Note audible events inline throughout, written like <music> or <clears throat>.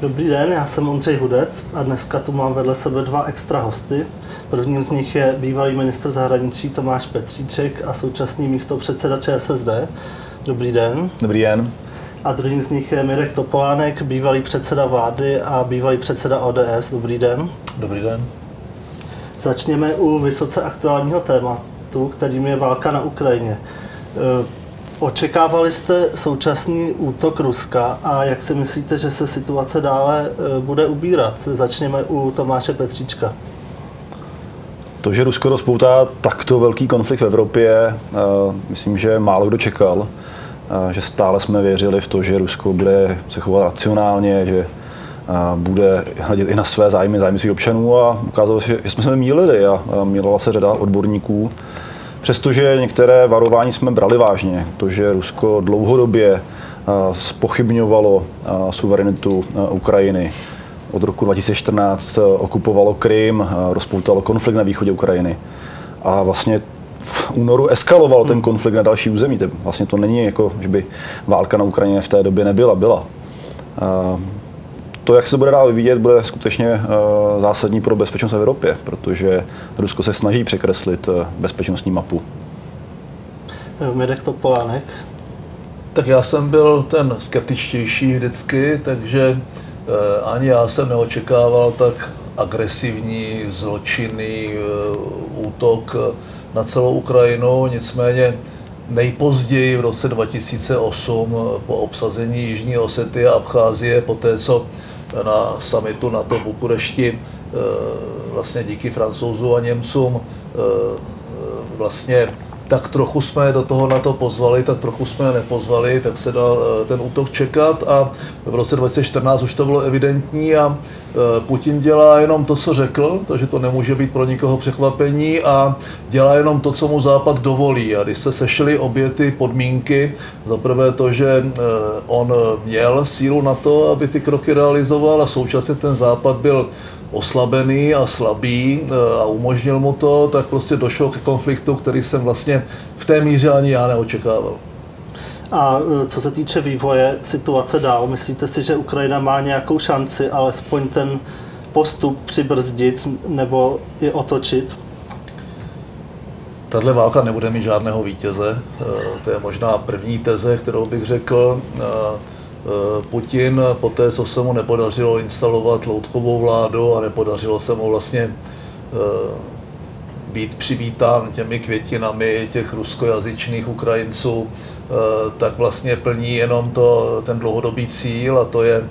Dobrý den, já jsem Ondřej Hudec a dneska tu mám vedle sebe dva extra hosty. Prvním z nich je bývalý ministr zahraničí Tomáš Petříček a současný místo předseda ČSSD. Dobrý den. Dobrý den. A druhým z nich je Mirek Topolánek, bývalý předseda vlády a bývalý předseda ODS. Dobrý den. Dobrý den. Začněme u vysoce aktuálního tématu, kterým je válka na Ukrajině. Očekávali jste současný útok Ruska a jak si myslíte, že se situace dále e, bude ubírat? Začněme u Tomáše Petříčka. To, že Rusko rozpoutá takto velký konflikt v Evropě, e, myslím, že málo kdo čekal. E, že stále jsme věřili v to, že Rusko bude se chovat racionálně, že bude hledět i na své zájmy, zájmy svých občanů a ukázalo se, že jsme se mýlili a mýlila se řada odborníků, Přestože některé varování jsme brali vážně, to, že Rusko dlouhodobě spochybňovalo suverenitu Ukrajiny, od roku 2014 okupovalo Krym, rozpoutalo konflikt na východě Ukrajiny. A vlastně v únoru eskaloval ten konflikt na další území. Vlastně to není jako, že by válka na Ukrajině v té době nebyla, byla to, jak se bude dál vyvíjet, bude skutečně eh, zásadní pro bezpečnost v Evropě, protože Rusko se snaží překreslit eh, bezpečnostní mapu. Eh, Mirek Topolánek. Tak já jsem byl ten skeptičtější vždycky, takže ani já jsem neočekával tak agresivní, zločinný útok na celou Ukrajinu, nicméně nejpozději v roce 2008 po obsazení Jižní Osety a Abcházie, po té, co na summitu NATO v Bukurešti eh, vlastně díky francouzům a Němcům eh, vlastně tak trochu jsme do toho na to pozvali, tak trochu jsme nepozvali, tak se dal eh, ten útok čekat a v roce 2014 už to bylo evidentní a eh, Putin dělá jenom to, co řekl, takže to nemůže být pro nikoho překvapení a dělá jenom to, co mu Západ dovolí. A když se sešly obě ty podmínky, za prvé to, že eh, on měl sílu na to, aby ty kroky realizoval a současně ten Západ byl oslabený a slabý eh, a umožnil mu to, tak prostě došlo k konfliktu, který jsem vlastně v té míře ani já neočekával. A eh, co se týče vývoje situace dál, myslíte si, že Ukrajina má nějakou šanci alespoň ten postup přibrzdit nebo je otočit? Tahle válka nebude mít žádného vítěze. Eh, to je možná první teze, kterou bych řekl. Eh, Putin po té, co se mu nepodařilo instalovat loutkovou vládu a nepodařilo se mu vlastně eh, být přivítán těmi květinami těch ruskojazyčných Ukrajinců, eh, tak vlastně plní jenom to, ten dlouhodobý cíl a to je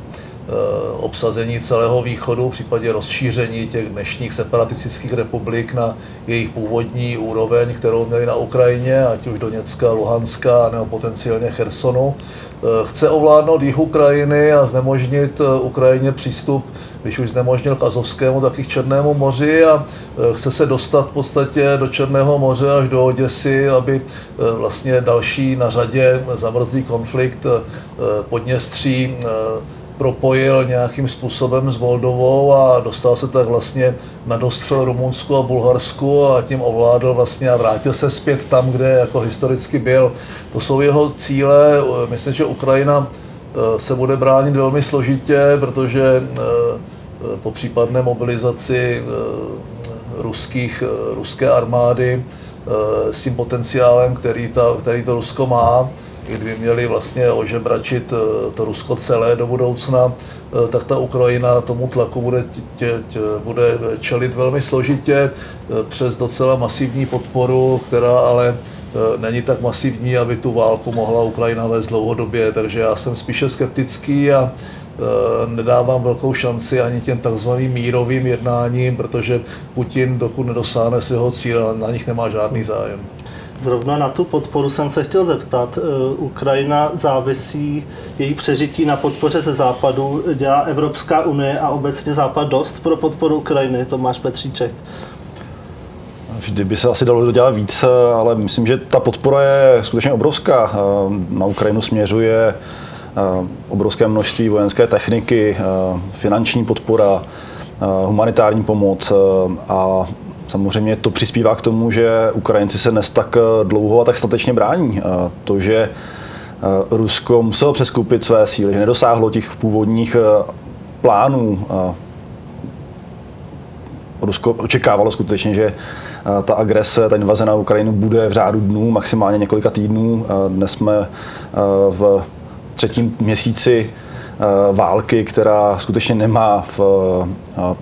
obsazení celého východu, v případě rozšíření těch dnešních separatistických republik na jejich původní úroveň, kterou měli na Ukrajině, ať už Doněcka, Luhanska nebo potenciálně Chersonu. Eh, chce ovládnout jih Ukrajiny a znemožnit eh, Ukrajině přístup, když už znemožnil k Azovskému, tak i k Černému moři a eh, chce se dostat v podstatě do Černého moře až do Oděsy, aby vlastně další na řadě zamrzlý konflikt Podněstří propojil nějakým způsobem s Moldovou a dostal se tak vlastně na dostřel Rumunsku a Bulharsku a tím ovládl vlastně a vrátil se zpět tam, kde jako historicky byl. To jsou jeho cíle. Myslím, že Ukrajina eh, se bude bránit velmi složitě, protože eh, po případné mobilizaci eh, ruských, ruské armády s tím potenciálem, který, ta, který to Rusko má, kdyby měli vlastně ožebračit eh, to Rusko celé do budoucna, eh, tak ta Ukrajina tomu tlaku bude, tě, tě, bude čelit velmi složitě eh, přes docela masivní podporu, která ale není tak masivní, aby tu válku mohla Ukrajina vést dlouhodobě, takže já jsem spíše skeptický a nedávám velkou šanci ani těm takzvaným mírovým jednáním, protože Putin, dokud nedosáhne svého cíle, na nich nemá žádný zájem. Zrovna na tu podporu jsem se chtěl zeptat. Eh, Ukrajina závisí, její přežití na podpoře ze západu. Dělá Evropská unie a obecně západ dost pro podporu Ukrajiny? Tomáš Petříček. Vždy by se asi dalo dělat víc, ale myslím, že ta podpora je skutečně obrovská. Eh, na Ukrajinu směřuje eh, obrovské množství vojenské techniky, finanční podpora, humanitární pomoc a Samozřejmě to přispívá k tomu, že Ukrajinci se dnes tak eh, dlouho a tak statečně brání. To, že eh, Rusko muselo přeskupit své síly, že nedosáhlo těch původních eh, plánů Rusko očekávalo skutečně, že ta agrese, ta invaze na Ukrajinu bude v řádu dnů, maximálně několika týdnů. Dnes jsme v třetím měsíci války, která skutečně nemá v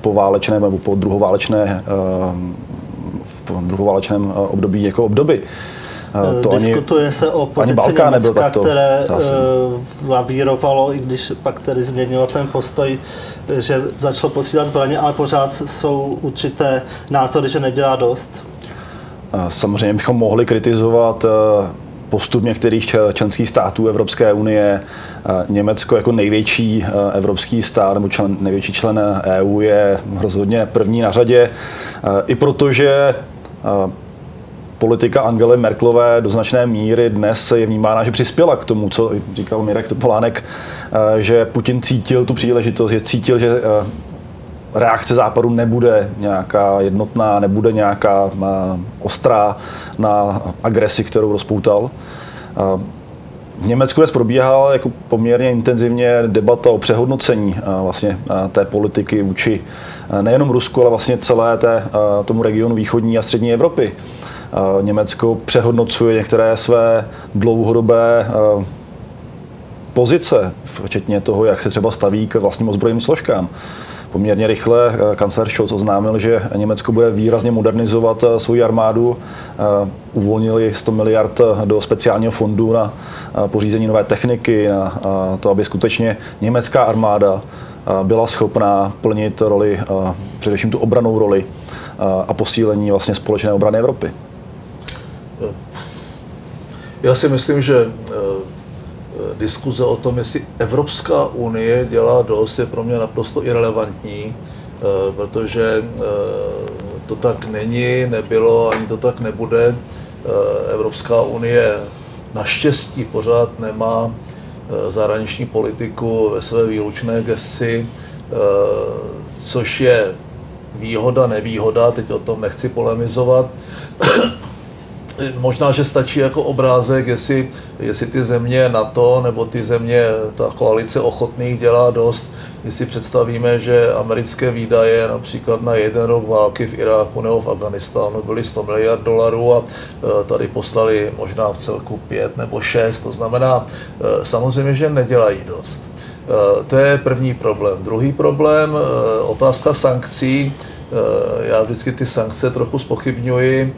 poválečném nebo po druhoválečné v druhoválečném období jako období. Eh, to Diskutuje ani, se o pozici Německa, které lavírovalo, i když pak tedy změnilo ten postoj, že začalo posílat zbraně, ale pořád jsou určité názory, že nedělá dost. Samozřejmě bychom mohli kritizovat eh, postup některých členských států Evropské unie. Německo jako největší evropský stát nebo člen, největší člen EU je rozhodně první na řadě. I protože politika Angely Merklové do značné míry dnes je vnímána, že přispěla k tomu, co říkal Mirek Topolánek, eh, že Putin cítil tu příležitost, že cítil, že eh, reakce Západu nebude nějaká jednotná, nebude nějaká eh, ostrá na agresi, kterou rozpoutal. V Německu dnes probíhala jako poměrně intenzivně debata o přehodnocení vlastně té politiky vůči nejenom Rusku, ale vlastně celé té, tomu regionu východní a střední Evropy. Německo přehodnocuje některé své dlouhodobé pozice, včetně toho, jak se třeba staví k vlastním ozbrojeným složkám. Poměrně rychle kancler Scholz oznámil, že Německo bude výrazně modernizovat svoji armádu. Uvolnili 100 miliard do speciálního fondu na pořízení nové techniky, na to, aby skutečně německá armáda byla schopná plnit roli, především tu obranou roli a posílení vlastně společné obrany Evropy. Já si myslím, že eh, eh, diskuze o tom, jestli Evropská unie dělá dost, je pro mě naprosto irrelevantní, eh, protože to tak není, nebylo, ani to tak nebude. Evropská unie naštěstí pořád nemá zahraniční politiku ve své výlučné gesci, což je výhoda, nevýhoda, teď o tom nechci polemizovat možná, že stačí jako obrázek, jestli, jestli ty země NATO nebo ty země, ta koalice ochotných dělá dost, jestli představíme, že americké výdaje například na jeden rok války v Iráku nebo v Afganistánu byly 100 miliard dolarů a e, tady poslali možná v celku 5 nebo 6, to znamená e, samozřejmě, že nedělají dost. E, to je první problém. Druhý problém, otázka sankcí. Já vždycky ty sankce trochu spochybňuji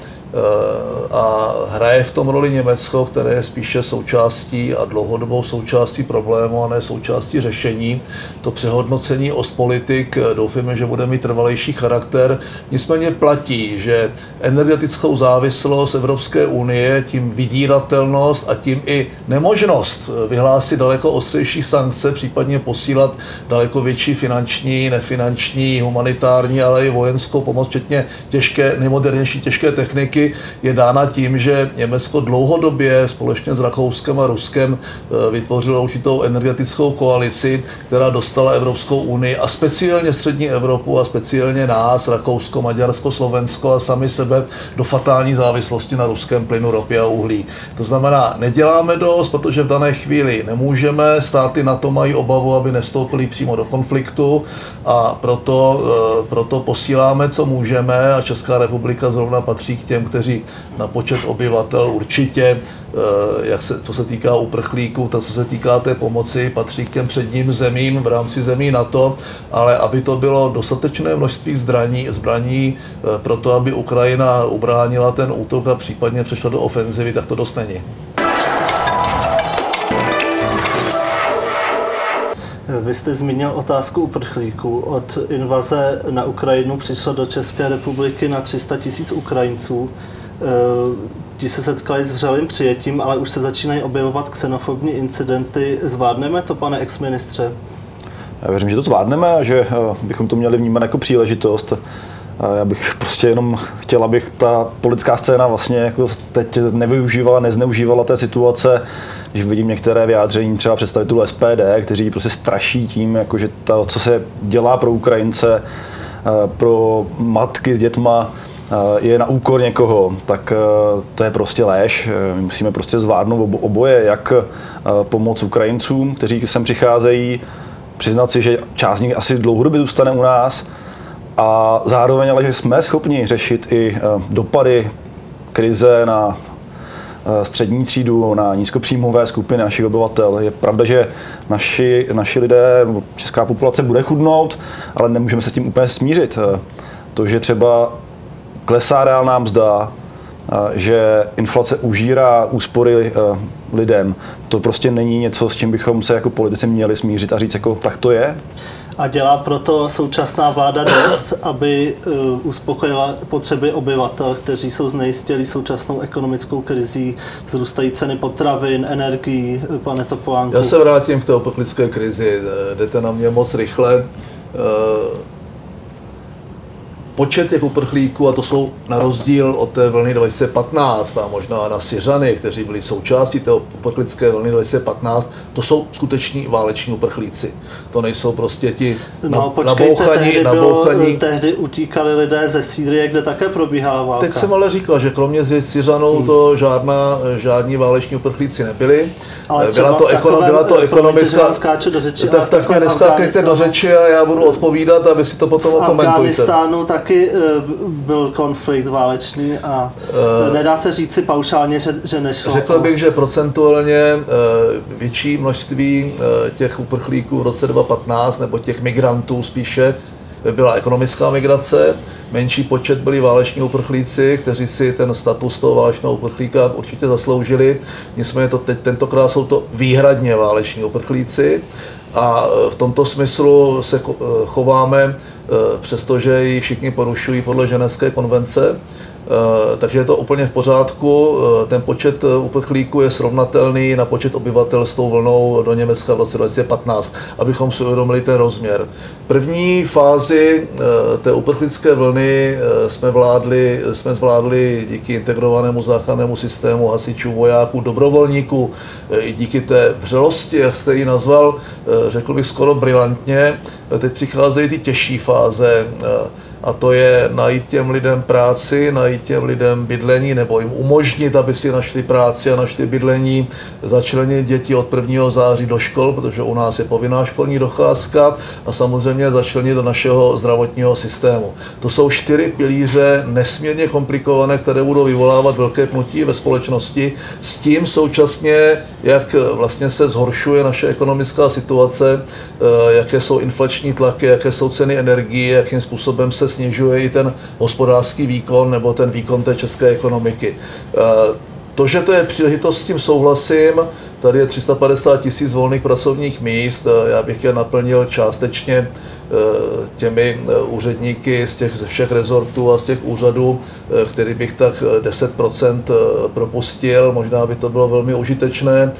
a hraje v tom roli Německo, které je spíše součástí a dlouhodobou součástí problému a ne součástí řešení. To přehodnocení Ostpolitik eh, doufáme, že bude mít trvalejší charakter. Nicméně platí, že energetickou závislost Evropské unie, tím vydíratelnost a tím i nemožnost eh, vyhlásit daleko ostřejší sankce, případně posílat daleko větší finanční, nefinanční, humanitární, ale i vojenskou pomoc, včetně těžké, nejmodernější těžké techniky, je dána tím, že Německo dlouhodobě společně s Rakouskem a Ruskem eh, vytvořilo určitou energetickou koalici, která dostala Evropskou unii a speciálně střední Evropu a speciálně nás, Rakousko, Maďarsko, Slovensko a sami sebe do fatální závislosti na ruském plynu, ropě a uhlí. To znamená, neděláme dost, protože v dané chvíli nemůžeme, státy na to mají obavu, aby nevstoupili přímo do konfliktu a proto, eh, proto posíláme, co můžeme a Česká republika zrovna patří k těm, kteří na počet obyvatel určitě, eh, jak se, co se týká uprchlíků, tak co se týká té pomoci, patří k těm předním zemím v rámci zemí NATO, ale aby to bylo dostatečné množství zbraní, zbraní eh, pro to, aby Ukrajina ubránila ten útok a případně přešla do ofenzivy, tak to dost není. Vy jste zmínil otázku uprchlíků. Od invaze na Ukrajinu přišlo do České republiky na 300 tisíc Ukrajinců. E, ti se setkali s vřelým přijetím, ale už se začínají objevovat xenofobní incidenty. Zvládneme to, pane exministře? Já věřím, že to zvládneme a že e, bychom to měli vnímat jako příležitost. Já bych prostě jenom chtěl, abych ta politická scéna vlastně jako teď nevyužívala, nezneužívala té situace, když vidím některé vyjádření třeba představitelů SPD, kteří prostě straší tím, jako že to, co se dělá pro Ukrajince, eh, pro matky s dětma, eh, je na úkor někoho, tak eh, to je prostě léž. My musíme prostě zvládnout oboje, jak pomoc Ukrajincům, kteří sem přicházejí, přiznat si, že část z nich asi dlouhodobě zůstane u nás a zároveň ale, že jsme schopni řešit i dopady krize na střední třídu, na nízkopříjmové skupiny našich obyvatel. Je pravda, že naši, naši lidé, česká populace bude chudnout, ale nemůžeme se s tím úplně smířit. To, že třeba klesá reálná mzda, že inflace užírá úspory lidem, to prostě není něco, s čím bychom se jako politici měli smířit a říct, jako tak to je. A dělá proto současná vláda dost, aby uh, uspokojila potřeby obyvatel, kteří jsou znejistěli současnou ekonomickou krizí, vzrůstají ceny potravin, energií, pane Topolánku? Já se vrátím k té uprchlické krizi. Jdete na mě moc rychle. Počet těch uprchlíků, a to jsou na rozdíl od té vlny 2015 a možná na Syřany, kteří byli součástí té uprchlické vlny 2015, to jsou skuteční váleční uprchlíci. To nejsou prostě ti no, počkejte, tehdy, nabouchaní. tehdy utíkali lidé ze Sýrie, kde také probíhala válka. Tak jsem ale říkal, že kromě Syřanů hmm. to žádná, žádní váleční uprchlíci nebyli. Ale byla to, ekono, byla to ekonomická... Do řeči, tak, tak mě neskákejte do řeči a já budu odpovídat, aby si to potom okomentujte. tak taky uh, byl konflikt válečný a uh, nedá se říct si paušálně, že, že nešlo. Řekl bych, že procentuálně uh, větší množství těch uprchlíků v roce 2015, nebo těch migrantů spíše, byla ekonomická migrace, menší počet byli váleční uprchlíci, kteří si ten status toho válečného uprchlíka určitě zasloužili. Nicméně to teď, tentokrát jsou to výhradně váleční uprchlíci a v tomto smyslu se chováme Eh, přestože ji všichni porušují podle ženevské konvence. Eh, takže je to úplně v pořádku. Eh, ten počet uprchlíků je srovnatelný na počet obyvatel s tou vlnou do Německa v roce 2015, abychom si uvědomili ten rozměr. První fázi té uprchlické vlny jsme, vládli, jsme zvládli díky integrovanému záchrannému systému hasičů, vojáků, dobrovolníků, i díky té vřelosti, jak jste ji nazval, řekl bych skoro brilantně, teď přicházejí ty těžší fáze a to je najít těm lidem práci, najít těm lidem bydlení nebo jim umožnit, aby si našli práci a našli bydlení, začlenit děti od 1. září do škol, protože u nás je povinná školní docházka a samozřejmě začlenit do našeho zdravotního systému. To jsou čtyři pilíře nesmírně komplikované, které budou vyvolávat velké pnutí ve společnosti. S tím současně, jak vlastně se zhoršuje naše ekonomická situace, eh, jaké jsou inflační tlaky, jaké jsou ceny energie, jakým způsobem se snižuje i ten hospodářský výkon nebo ten výkon té české ekonomiky. Eh, to, že to je příležitost, s tím souhlasím, tady je 350 tisíc volných pracovních míst, eh, já bych je naplnil částečně Eh, těmi úředníky z těch ze všech rezortů a z těch úřadů, který bych tak 10% propustil. Možná by to bylo velmi užitečné,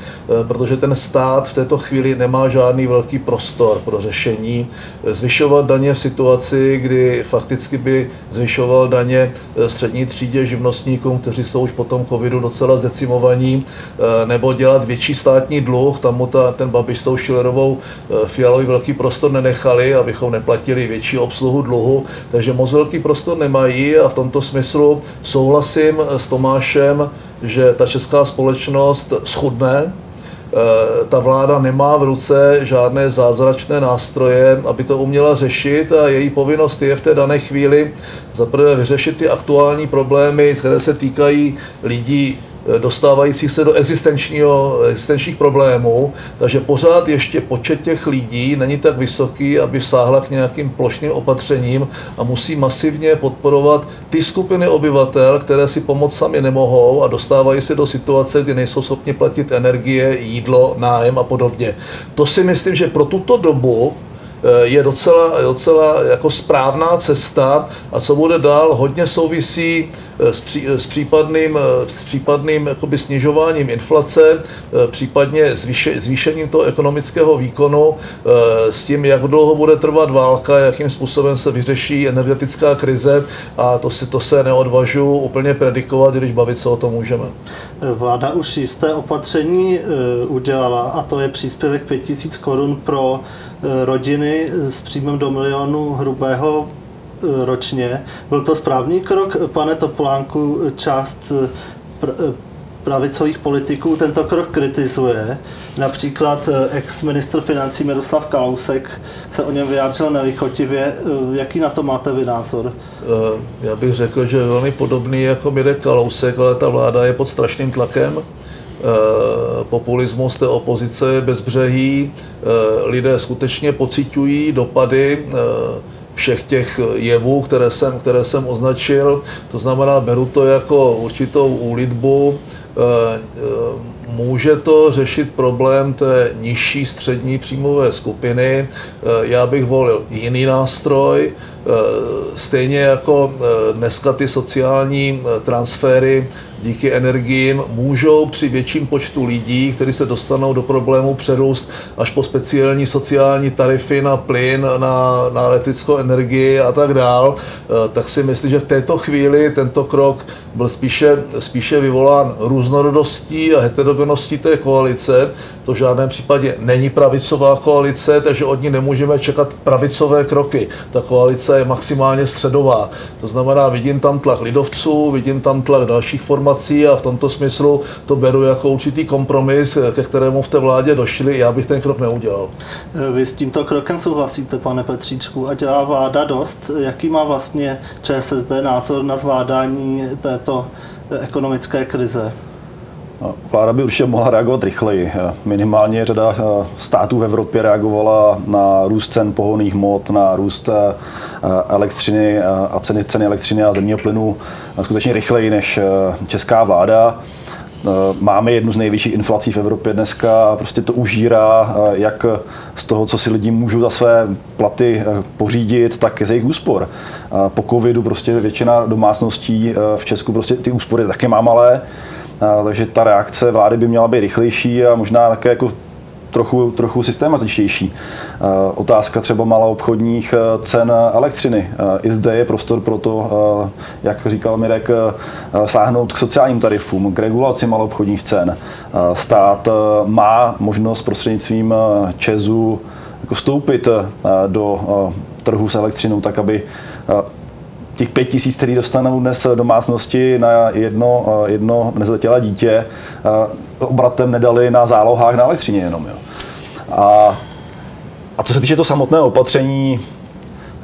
protože ten stát v této chvíli nemá žádný velký prostor pro řešení. Zvyšovat daně v situaci, kdy fakticky by zvyšoval daně střední třídě živnostníkům, kteří jsou už po tom covidu docela zdecimovaní, nebo dělat větší státní dluh, tam mu ta, ten Babiš s tou Šilerovou fialový velký prostor nenechali, aby abychom neplatili větší obsluhu dluhu, takže moc velký prostor nemají a v tomto smyslu souhlasím s Tomášem, že ta česká společnost schudne, e, ta vláda nemá v ruce žádné zázračné nástroje, aby to uměla řešit a její povinnost je v té dané chvíli zaprvé vyřešit ty aktuální problémy, které se týkají lidí dostávající se do existenčního, existenčních problémů, takže pořád ještě počet těch lidí není tak vysoký, aby sáhla k nějakým plošným opatřením a musí masivně podporovat ty skupiny obyvatel, které si pomoct sami nemohou a dostávají se do situace, kdy nejsou schopni platit energie, jídlo, nájem a podobně. To si myslím, že pro tuto dobu je docela, docela jako správná cesta a co bude dál, hodně souvisí Eh, s, pří, s případným, eh, s případným jakoby snižováním inflace, eh, případně zvýše, zvýšením toho ekonomického výkonu, s tím, jak dlouho bude trvat válka, jakým způsobem se vyřeší energetická krize a to, si, to se neodvažu úplně predikovat, když bavit se o tom můžeme. Vláda už jisté opatření udělala a to je příspěvek 5000 korun pro rodiny s příjmem do milionu hrubého ročně. Byl to správný krok, pane Topolánku, část pr- pravicových politiků tento krok kritizuje. Například ex-ministr financí Miroslav Kalousek se o něm vyjádřil nelichotivě. Jaký na to máte vy názor? Já bych řekl, že je velmi podobný jako Mirek Kalousek, ale ta vláda je pod strašným tlakem populismus té opozice je bezbřehý, lidé skutečně pocitují dopady všech těch jevů, které jsem, které jsem označil. To znamená, beru to jako určitou úlitbu. Eh, eh, může to řešit problém té nižší střední příjmové skupiny. Eh, já bych volil jiný nástroj, stejně jako dneska ty sociální transfery díky energiím můžou při větším počtu lidí, kteří se dostanou do problému přerůst až po speciální sociální tarify na plyn, na, na elektrickou energii a tak dál, eh, tak si myslím, že v této chvíli tento krok byl spíše, spíše vyvolán různorodostí a heterogeností té koalice. To v žádném případě není pravicová koalice, takže od ní nemůžeme čekat pravicové kroky. Ta koalice je maximálně středová. To znamená, vidím tam tlak lidovců, vidím tam tlak dalších formací a v tomto smyslu to beru jako určitý kompromis, ke kterému v té vládě došli. Já bych ten krok neudělal. Vy s tímto krokem souhlasíte, pane Petříčku, a dělá vláda dost? Jaký má vlastně ČSSD názor na zvládání této ekonomické krize? No, vláda by určitě mohla reagovat rychleji. Minimálně řada eh, států v Evropě reagovala na růst cen pohonných hmot, na růst eh, elektřiny a ceny, ceny elektřiny a zemního plynu skutečně rychleji než eh, česká vláda. Máme jednu z nejvyšších inflací v Evropě dneska a prostě to užírá jak z toho, co si lidi můžou za své platy pořídit, tak z jejich úspor. Po covidu prostě většina domácností v Česku prostě ty úspory taky má malé takže ta reakce vlády by měla být rychlejší a možná také jako trochu, trochu systematičtější. Otázka třeba maloobchodních e, cen elektřiny. I zde je prostor pro to, e, jak říkal Mirek, e, sáhnout k sociálním tarifům, k regulaci maloobchodních cen. Stát má možnost prostřednictvím Česu jako vstoupit do trhu s elektřinou tak, aby těch pět tisíc, který dostanou dnes domácnosti na jedno, eh, jedno nezletělé dítě, eh, obratem nedali na zálohách na elektřině jenom. Jo. A, a co se týče to samotného opatření,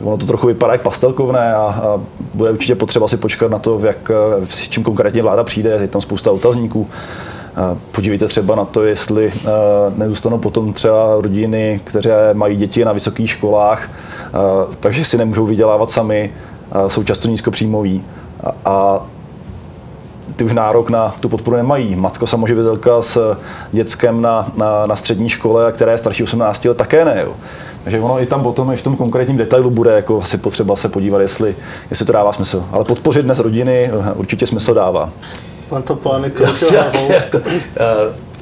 ono to trochu vypadá jak pastelkovné a, a bude určitě potřeba si počkat na to, v jak, s čím konkrétně vláda přijde, je tam spousta otazníků. Podívejte třeba na to, jestli eh, nezůstanou potom třeba rodiny, které mají děti na vysokých školách, takže si nemůžou vydělávat sami, jsou často nízkopříjmoví a, a ty už nárok na tu podporu nemají. Matka samoživitelka s dětskem na, na, na střední škole, které je starší 18 let, také ne. Jo. Takže ono i tam potom, i v tom konkrétním detailu bude jako si potřeba se podívat, jestli, jestli to dává smysl. Ale podpořit dnes rodiny eh, určitě smysl dává. Pan Toplánek, <laughs>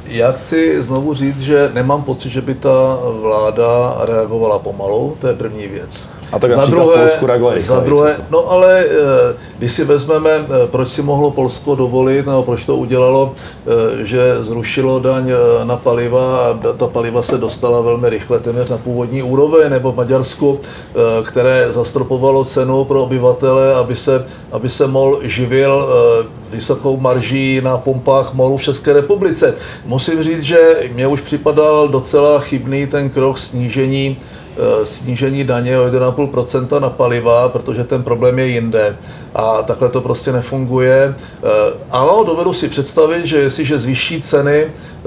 já chci znovu říct, že nemám pocit, že by ta vláda reagovala pomalu, to je první věc. A tak za druhé, za druhé, no ale eh, když si vezmeme, eh, proč si mohlo Polsko dovolit, nebo proč to udělalo, eh, že zrušilo daň na paliva a ta paliva se dostala velmi rychle téměř na původní úroveň, nebo v Maďarsku, které zastropovalo cenu pro obyvatele, aby se, aby se MOL živil vysokou marží na pumpách MOLu v České republice. Musím říct, že mě už připadal docela chybný ten krok snížení snížení daně o 1,5% na paliva, protože ten problém je jinde a takhle to prostě nefunguje. Eh, ano, dovedu si představit, že jestliže zvýší ceny, eh,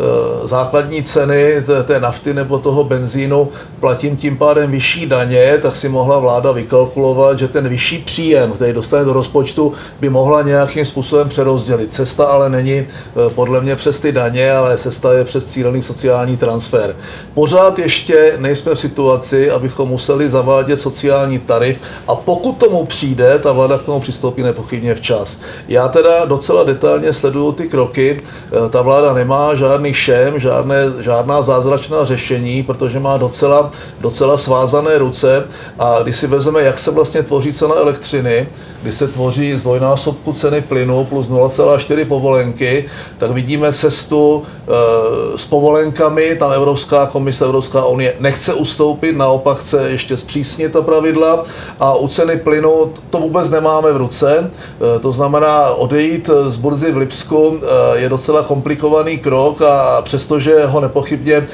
základní ceny té nafty nebo toho benzínu, platím tím pádem vyšší daně, tak si mohla vláda vykalkulovat, že ten vyšší příjem, který dostane do rozpočtu, by mohla nějakým způsobem přerozdělit. Cesta ale není eh, podle mě přes ty daně, ale cesta je přes cílený sociální transfer. Pořád ještě nejsme v situaci, abychom museli zavádět sociální tarif a pokud tomu přijde, ta vláda k tomu přistoupí nepochybně včas. Já teda docela detailně sleduju ty kroky. Eh, ta vláda nemá žádný žádný šem, žádné, žádná zázračná řešení, protože má docela, docela svázané ruce. A když si vezmeme, jak se vlastně tvoří cena elektřiny, kdy se tvoří z dvojnásobku ceny plynu plus 0,4 povolenky, tak vidíme cestu e, s povolenkami, tam Evropská komise, Evropská unie nechce ustoupit, naopak chce ještě zpřísnit ta pravidla. A u ceny plynu to vůbec nemáme v ruce, e, to znamená odejít z burzy v Lipsku e, je docela komplikovaný krok a přestože ho nepochybně e,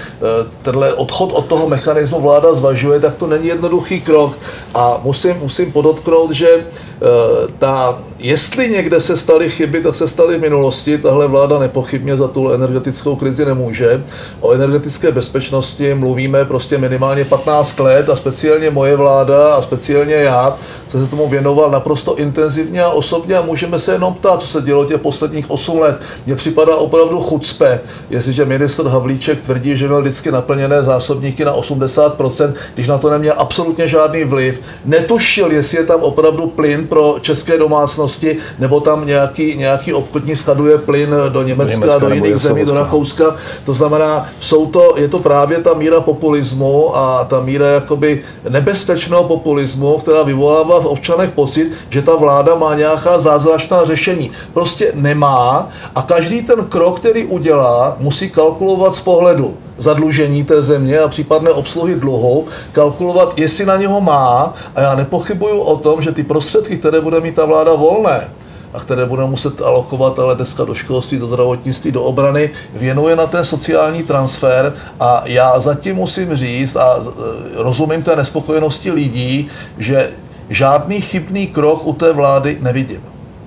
tenhle odchod od toho mechanismu vláda zvažuje, tak to není jednoduchý krok a musím, musím podotknout, že Eh, ta, jestli někde se staly chyby, tak se staly v minulosti. Tahle vláda nepochybně za tu energetickou krizi nemůže. O energetické bezpečnosti mluvíme prostě minimálně 15 let a speciálně moje vláda a speciálně já se tomu věnoval naprosto intenzivně a osobně a můžeme se jenom ptát, co se dělo těch posledních 8 let. Mně připadá opravdu chucpe, jestliže minister Havlíček tvrdí, že měl vždycky naplněné zásobníky na 80%, když na to neměl absolutně žádný vliv. Netušil, jestli je tam opravdu plyn pro české domácnosti, nebo tam nějaký, nějaký obchodní skladuje plyn do Německa, do, Německa, do jiných zemí, do Rakouska. To znamená, jsou to, je to právě ta míra populismu a ta míra jakoby nebezpečného populismu, která vyvolává v občanech pocit, že ta vláda má nějaká zázračná řešení. Prostě nemá a každý ten krok, který udělá, musí kalkulovat z pohledu zadlužení té země a případné obsluhy dluhu, kalkulovat, jestli na něho má a já nepochybuju o tom, že ty prostředky, které bude mít ta vláda volné, a které bude muset alokovat ale dneska do školství, do zdravotnictví, do obrany, věnuje na ten sociální transfer a já zatím musím říct a e, rozumím té nespokojenosti lidí, že žádný chybný krok u té vlády nevidím.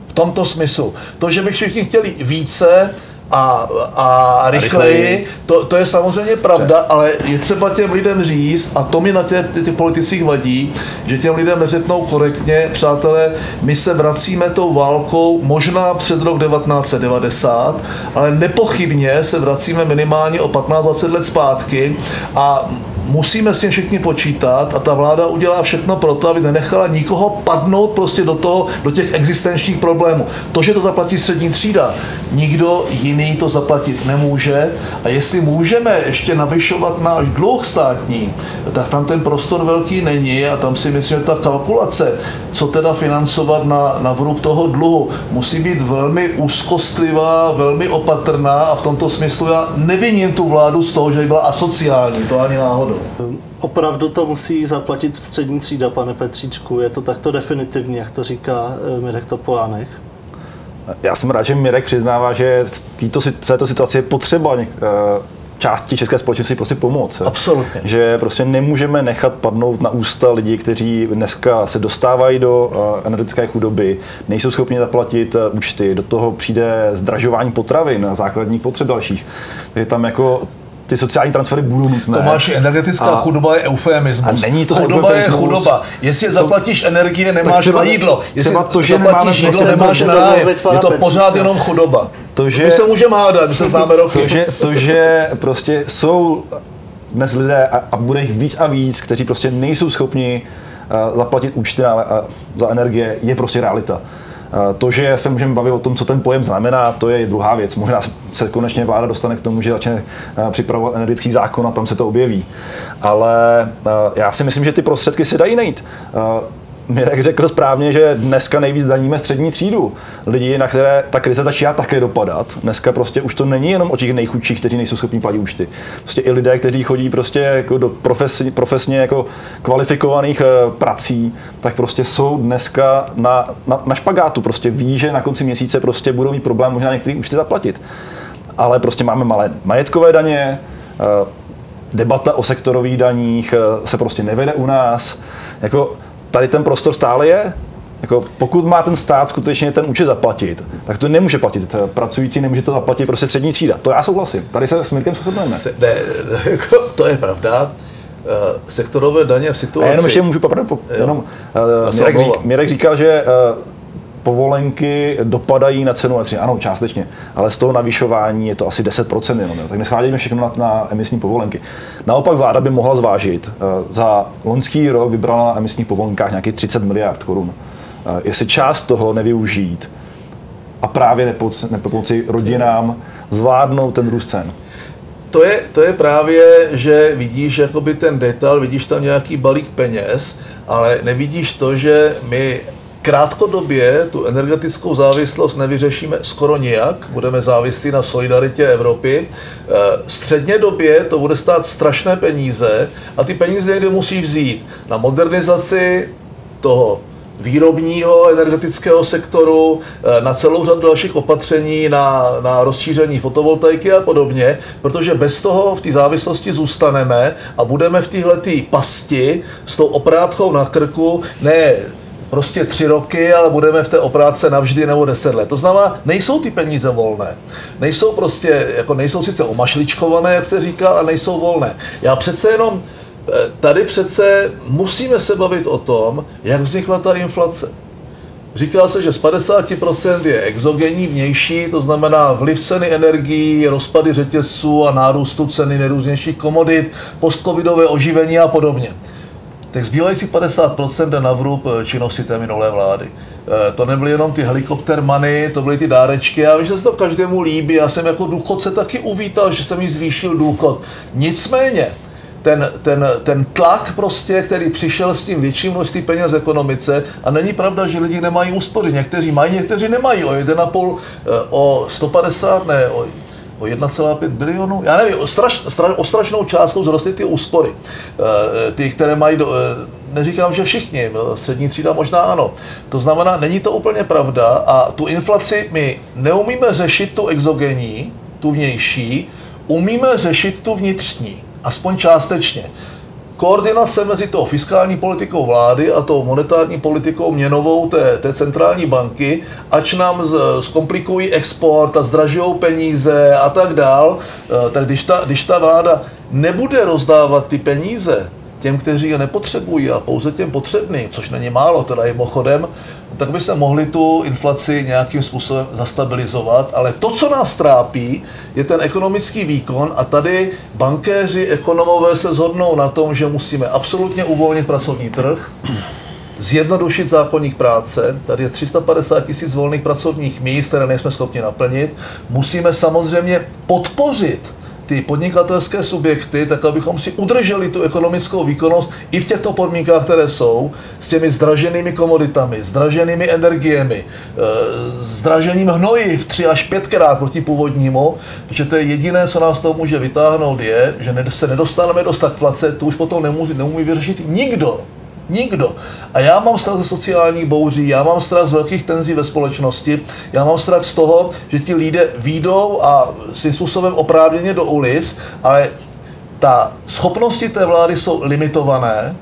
V tomto smyslu. To, že by všichni chtěli více, a, a rychleji, to, to je samozřejmě pravda, ale je třeba těm lidem říct, a to mi na těch ty, ty politicích vadí, že těm lidem neřeknou korektně, přátelé, my se vracíme tou válkou možná před rok 1990, ale nepochybně se vracíme minimálně o 15-20 let zpátky a musíme s tím všichni počítat a ta vláda udělá všechno pro to, aby nenechala nikoho padnout prostě do, toho, do těch existenčních problémů. To, že to zaplatí střední třída, nikdo jiný to zaplatit nemůže a jestli můžeme ještě navyšovat náš dluh státní, tak tam ten prostor velký není a tam si myslím, že ta kalkulace, co teda financovat na, na vrub toho dluhu, musí být velmi úzkostlivá, velmi opatrná a v tomto smyslu já neviním tu vládu z toho, že by byla asociální, to ani náhodou. Opravdu to musí zaplatit střední třída, pane Petříčku. Je to takto definitivní, jak to říká eh, Mirek Topolánek? Já jsem rád, že Mirek přiznává, že v této situaci je potřeba eh, části české společnosti prostě pomoct. Absolutně. Že prostě nemůžeme nechat padnout na ústa lidí, kteří dneska se dostávají do eh, energetické chudoby, nejsou schopni zaplatit účty, do toho přijde zdražování potravin a základních potřeb dalších. Je tam jako ty sociální transfery budou nutné. Tomáš, energetická a, chudoba je eufemismus. A není to chudoba je chudoba. Jestli zaplatíš energie, nemáš na jídlo. Jestli to, že zaplatíš jídlo, nemáš na Je to pořád jenom chudoba. To, že, my se můžeme hádat, my se známe roky. To, že, to, že prostě jsou dnes lidé a, a bude jich víc a víc, kteří prostě nejsou schopni uh, zaplatit účty na, uh, za energie, je prostě realita. Eh, to, že se můžeme bavit o tom, co ten pojem znamená, to je druhá věc. Možná se konečně vláda dostane k tomu, že začne eh, připravovat energetický zákon a tam se to objeví. Ale eh, já si myslím, že ty prostředky se dají najít. Mirek řekl správně, že dneska nejvíc daníme střední třídu. Lidi, na které ta krize začíná také dopadat. Dneska prostě už to není jenom o těch nejchudších, kteří nejsou schopni platit účty. Prostě i lidé, kteří chodí prostě jako do profesně, profesně jako kvalifikovaných uh, prací, tak prostě jsou dneska na, na, na špagátu. Prostě ví, že na konci měsíce prostě budou mít problém možná některé účty zaplatit. Ale prostě máme malé majetkové daně, uh, debata o sektorových daních uh, se prostě nevede u nás. Jako tady ten prostor stále je. Jako pokud má ten stát skutečně ten účet zaplatit, tak to nemůže platit. Pracující nemůže to zaplatit prostě střední třída. To já souhlasím. Tady se s Mirkem shodneme. Ne, <laughs> jako, to je pravda. Uh, sektorové daně v situaci... A jenom ještě můžu po, jenom, uh, Mirek, řík, Mirek říkal, že povolenky dopadají na cenu elektřiny. Ano, částečně, ale z toho navyšování je to asi 10% jenom. Jo. Tak neschválíme všechno na, na emisní povolenky. Naopak vláda by mohla zvážit, uh, za loňský rok vybrala na emisních povolenkách nějakých 30 miliard korun. Uh, jestli část toho nevyužít a právě nepomoci rodinám zvládnout ten růst cen? To je, to je právě, že vidíš jakoby ten detail, vidíš tam nějaký balík peněz, ale nevidíš to, že my krátkodobě tu energetickou závislost nevyřešíme skoro nijak, budeme závislí na solidaritě Evropy. Eh, středně době to bude stát strašné peníze a ty peníze někde musí vzít na modernizaci toho výrobního energetického sektoru, eh, na celou řadu dalších opatření, na, na rozšíření fotovoltaiky a podobně, protože bez toho v té závislosti zůstaneme a budeme v téhle pasti s tou oprátkou na krku ne prostě tři roky, ale budeme v té opráce navždy nebo deset let. To znamená, nejsou ty peníze volné. Nejsou prostě, jako nejsou sice omašličkované, jak se říká, ale nejsou volné. Já přece jenom, eh, tady přece musíme se bavit o tom, jak vznikla ta inflace. Říká se, že z 50% je exogenní vnější, to znamená vliv ceny energií, rozpady řetězců a nárůstu ceny nejrůznějších komodit, postcovidové oživení a podobně tak zbývající 50% jde na vrub činnosti té minulé vlády. Eh, to nebyly jenom ty helikopter money, to byly ty dárečky. Já vím, že se to každému líbí. Já jsem jako důchodce taky uvítal, že se mi zvýšil důchod. Nicméně, ten, ten, ten tlak prostě, který přišel s tím větším množství peněz v ekonomice a není pravda, že lidi nemají úspory. Někteří mají, někteří nemají. O 1,5, eh, o 150, ne, o o 1,5 bilionu, já nevím, o, straš, straš, o strašnou částkou zrostly ty úspory. E, ty, které mají, do, e, neříkám, že všichni, střední třída možná ano. To znamená, není to úplně pravda a tu inflaci my neumíme řešit tu exogenní, tu vnější, umíme řešit tu vnitřní, aspoň částečně koordinace mezi tou fiskální politikou vlády a tou monetární politikou měnovou té, té centrální banky, ač nám z, zkomplikují export a zdražují peníze a tak dál, eh, tak když ta, když ta vláda nebude rozdávat ty peníze těm, kteří je nepotřebují a pouze těm potřebným, což není málo, teda mimochodem, tak by se mohli tu inflaci nějakým způsobem zastabilizovat. Ale to, co nás trápí, je ten ekonomický výkon a tady bankéři, ekonomové se zhodnou na tom, že musíme absolutně uvolnit pracovní trh, zjednodušit zákonník práce. Tady je 350 tisíc volných pracovních míst, které nejsme schopni naplnit. Musíme samozřejmě podpořit ty podnikatelské subjekty, tak abychom si udrželi tu ekonomickou výkonnost i v těchto podmínkách, které jsou, s těmi zdraženými komoditami, zdraženými energiemi, eh, zdražením hnojiv tři až pětkrát proti původnímu, protože to je jediné, co nás to může vytáhnout, je, že se nedostaneme do stagflace, to už potom nemůže, neumí vyřešit nikdo. Nikdo. A já mám strach ze sociálních bouří, já mám strach z velkých tenzí ve společnosti, já mám strach z toho, že ti lidé výjdou a svým způsobem oprávněně do ulic, ale ta schopnosti té vlády jsou limitované,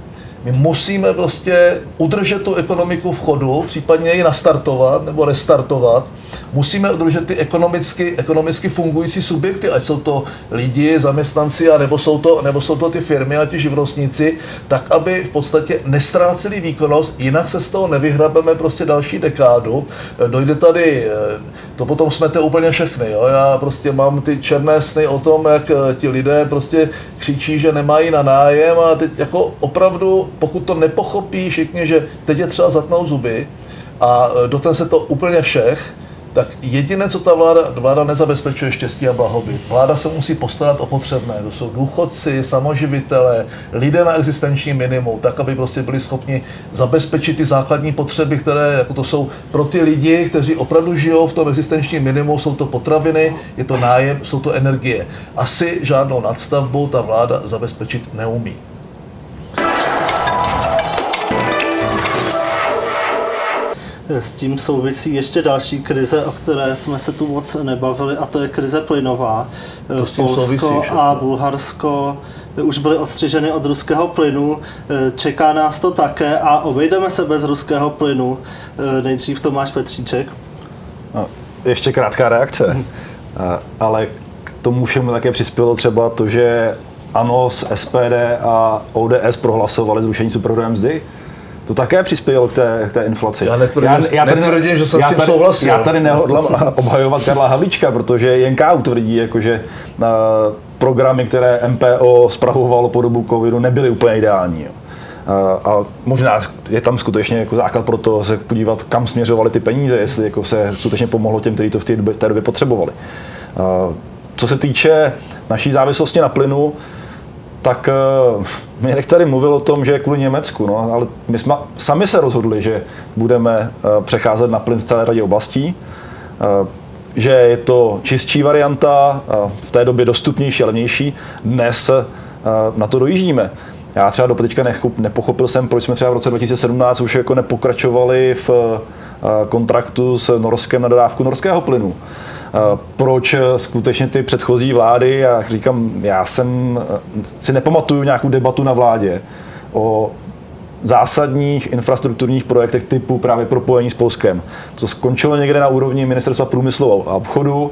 my musíme prostě udržet tu ekonomiku v chodu, případně ji nastartovat nebo restartovat musíme udržet ty ekonomicky, ekonomicky fungující subjekty, ať jsou to lidi, zaměstnanci, a nebo jsou to, nebo jsou to ty firmy a ti živnostníci, tak aby v podstatě nestráceli výkonnost, jinak se z toho nevyhrabeme prostě další dekádu. Dojde tady, eh, to potom smete úplně všechny, jo? já prostě mám ty černé sny o tom, jak eh, ti lidé prostě křičí, že nemají na nájem a teď jako opravdu, pokud to nepochopí všichni, že teď je třeba zatnout zuby, a eh, doten se to úplně všech, tak jediné, co ta vláda, vláda nezabezpečuje štěstí a blahobyt. Vláda se musí postarat o potřebné. To jsou důchodci, samoživitelé, lidé na existenční minimum, tak, aby prostě byli schopni zabezpečit ty základní potřeby, které jako to jsou pro ty lidi, kteří opravdu žijou v tom existenčním minimu, jsou to potraviny, je to nájem, jsou to energie. Asi žádnou nadstavbu ta vláda zabezpečit neumí. S tím souvisí ještě další krize, o které jsme se tu moc nebavili, a to je krize plynová. To s tím Polsko souvisí, a Bulharsko už byly odstřiženy od ruského plynu. Čeká nás to také a obejdeme se bez ruského plynu. Nejdřív Tomáš Petříček. No, ještě krátká reakce, ale k tomu všemu také přispělo třeba to, že ANO s SPD a ODS prohlasovali zrušení superhrubé mzdy to také přispělo k té, k té inflaci. Já netvrdím, já, já tady, netvrdím že jsem s tím tady, souhlasil. Já tady nehodlám obhajovat Karla Havlíčka, protože jen KU tvrdí, jako, že uh, programy, které MPO zpravovalo po dobu covidu, nebyly úplně ideální. Jo. A možná je tam skutečně jako základ pro to se podívat, kam směřovaly ty peníze, jestli jako se skutečně pomohlo těm, kteří to v té době, té době potřebovali. Co se týče naší závislosti na plynu, tak uh, Mirek tady mluvil o tom, že je kvůli Německu, no, ale my jsme sami se rozhodli, že budeme uh, přecházet na plyn z celé řadě oblastí, uh, že je to čistší varianta, uh, v té době dostupnější a levnější. Dnes uh, na to dojíždíme. Já třeba do teďka nepochopil jsem, proč jsme třeba v roce 2017 už jako nepokračovali v kontraktu s Norskem na dodávku norského plynu. Eh, proč eh, skutečně ty předchozí vlády, jak říkám, já jsem eh, si nepamatuju nějakou debatu na vládě o zásadních infrastrukturních projektech typu právě propojení s Polskem. To skončilo někde na úrovni ministerstva průmyslu a obchodu.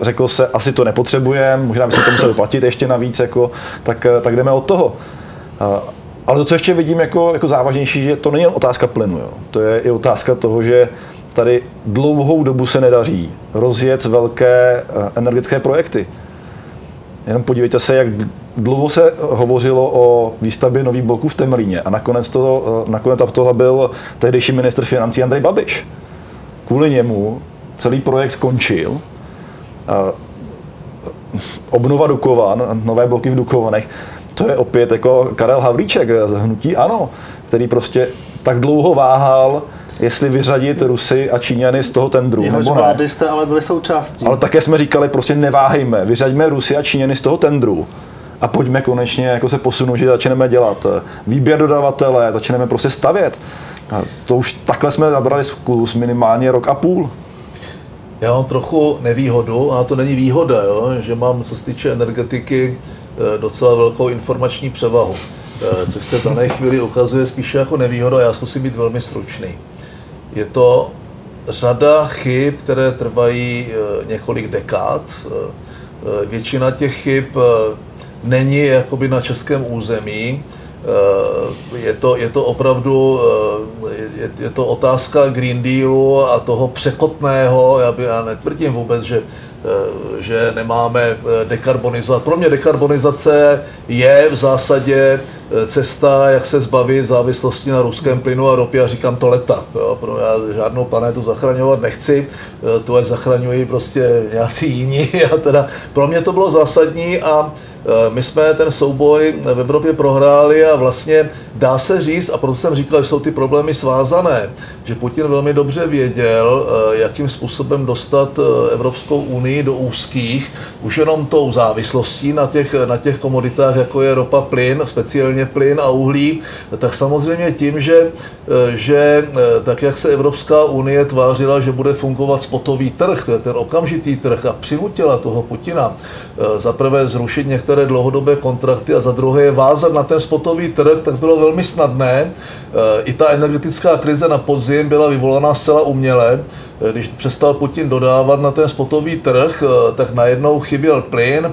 Řeklo se, asi to nepotřebujeme, možná by se to museli platit ještě navíc, jako, tak, tak jdeme od toho. Ale to, co ještě vidím jako, jako závažnější, že to není otázka plynu. Jo. To je i otázka toho, že tady dlouhou dobu se nedaří rozjet velké eh, energetické projekty. Jenom podívejte se, jak dlouho se hovořilo o výstavbě nových bloků v Temelíně a nakonec to, eh, nakonec to byl tehdejší ministr financí Andrej Babiš. Kvůli němu celý projekt skončil. Obnova Dukovan, nové bloky v Dukovanech, to je opět jako Karel Havlíček z Hnutí Ano, který prostě tak dlouho váhal, jestli vyřadit Rusy a Číňany z toho tendru. Jehož nebo vlády jste ale byli součástí. Ale také jsme říkali, prostě neváhejme, vyřaďme Rusy a Číňany z toho tendru a pojďme konečně jako se posunout, že začneme dělat výběr dodavatele, začneme prostě stavět. A to už takhle jsme zabrali zkus minimálně rok a půl. Já mám trochu nevýhodu, a to není výhoda, jo, že mám, co se týče energetiky, eh, docela velkou informační převahu, eh, což se v dané chvíli ukazuje spíše jako nevýhoda, já zkusím být velmi stručný. Je to řada chyb, které trvají eh, několik dekád. Eh, eh, většina těch chyb není jakoby na českém území. Je to, je to opravdu je, je to otázka Green Dealu a toho překotného, já, by, já netvrdím vůbec, že že nemáme dekarbonizovat. Pro mě dekarbonizace je v zásadě Eh, cesta, jak se zbavit závislosti na ruském plynu a ropě a říkám to leta. Jo, pro já žádnou planetu zachraňovat nechci, eh, to ať zachraňují prostě nějací jiní. <laughs> A teda pro mě to bylo zásadní a Eh, my jsme ten souboj v Evropě prohráli a vlastně dá se říct, a proto jsem říkal, že jsou ty problémy svázané, že Putin velmi dobře věděl, eh, jakým způsobem dostat eh, Evropskou unii do úzkých, už jenom tou závislostí na těch, na těch komoditách, jako je ropa, plyn, speciálně plyn a uhlí, tak samozřejmě tím, že, že tak, jak se Evropská unie tvářila, že bude fungovat spotový trh, to je ten okamžitý trh, a přinutila toho Putina zaprvé zrušit některé dlouhodobé kontrakty a za druhé je vázat na ten spotový trh, tak bylo velmi snadné. E, I ta energetická krize na podzim byla vyvolaná zcela uměle. E, když přestal Putin dodávat na ten spotový trh, tak najednou chyběl plyn,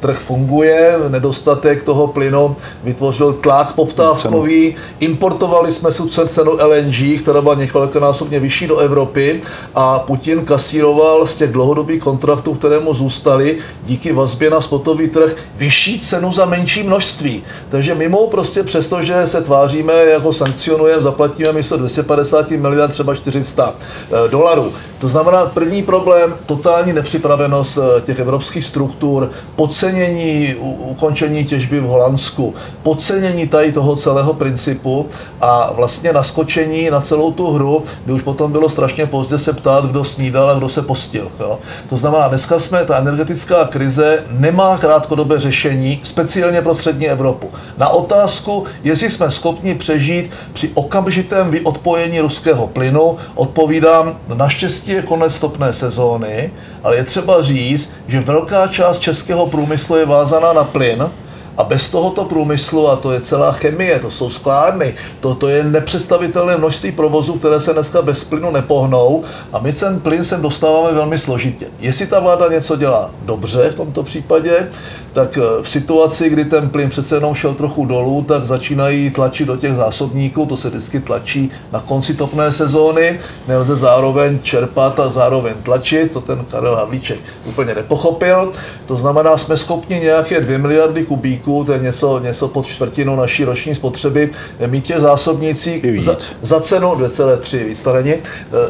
trh funguje, nedostatek toho plynu vytvořil tlak poptávkový, importovali jsme si cenu LNG, která byla několikanásobně vyšší do Evropy a Putin kasíroval z těch dlouhodobých kontraktů, které mu zůstaly díky vazbě na spotový trh, vyšší cenu za menší množství. Takže mimo prostě přesto, že se tváříme, jako sankcionujeme, zaplatíme místo 250 miliard třeba 400 eh, dolarů. To znamená, první problém, totální nepřipravenost eh, těch evropských struktur, podcenění podcenění ukončení těžby v Holandsku, podcenění tady toho celého principu a vlastně naskočení na celou tu hru, kdy už potom bylo strašně pozdě se ptát, kdo snídal a kdo se postil. Jo. To znamená, dneska jsme, ta energetická krize nemá krátkodobé řešení, speciálně pro střední Evropu. Na otázku, jestli jsme schopni přežít při okamžitém vyodpojení ruského plynu, odpovídám, naštěstí je konec stopné sezóny, ale je třeba říct, že velká část českého průmyslu je vázaná na plyn, a bez tohoto průmyslu, a to je celá chemie, to jsou skládny, to, to je nepředstavitelné množství provozů, které se dneska bez plynu nepohnou a my ten plyn sem dostáváme velmi složitě. Jestli ta vláda něco dělá dobře v tomto případě, tak eh, v situaci, kdy ten plyn přece jenom šel trochu dolů, tak začínají tlačit do těch zásobníků, to se vždycky tlačí na konci topné sezóny, nelze zároveň čerpat a zároveň tlačit, to ten Karel Havlíček úplně nepochopil. To znamená, jsme schopni nějaké 2 miliardy kubíků kubíků, to je něco, něco pod čtvrtinu naší roční spotřeby, mít těch zásobnících za, za cenu 2,3 víc to není,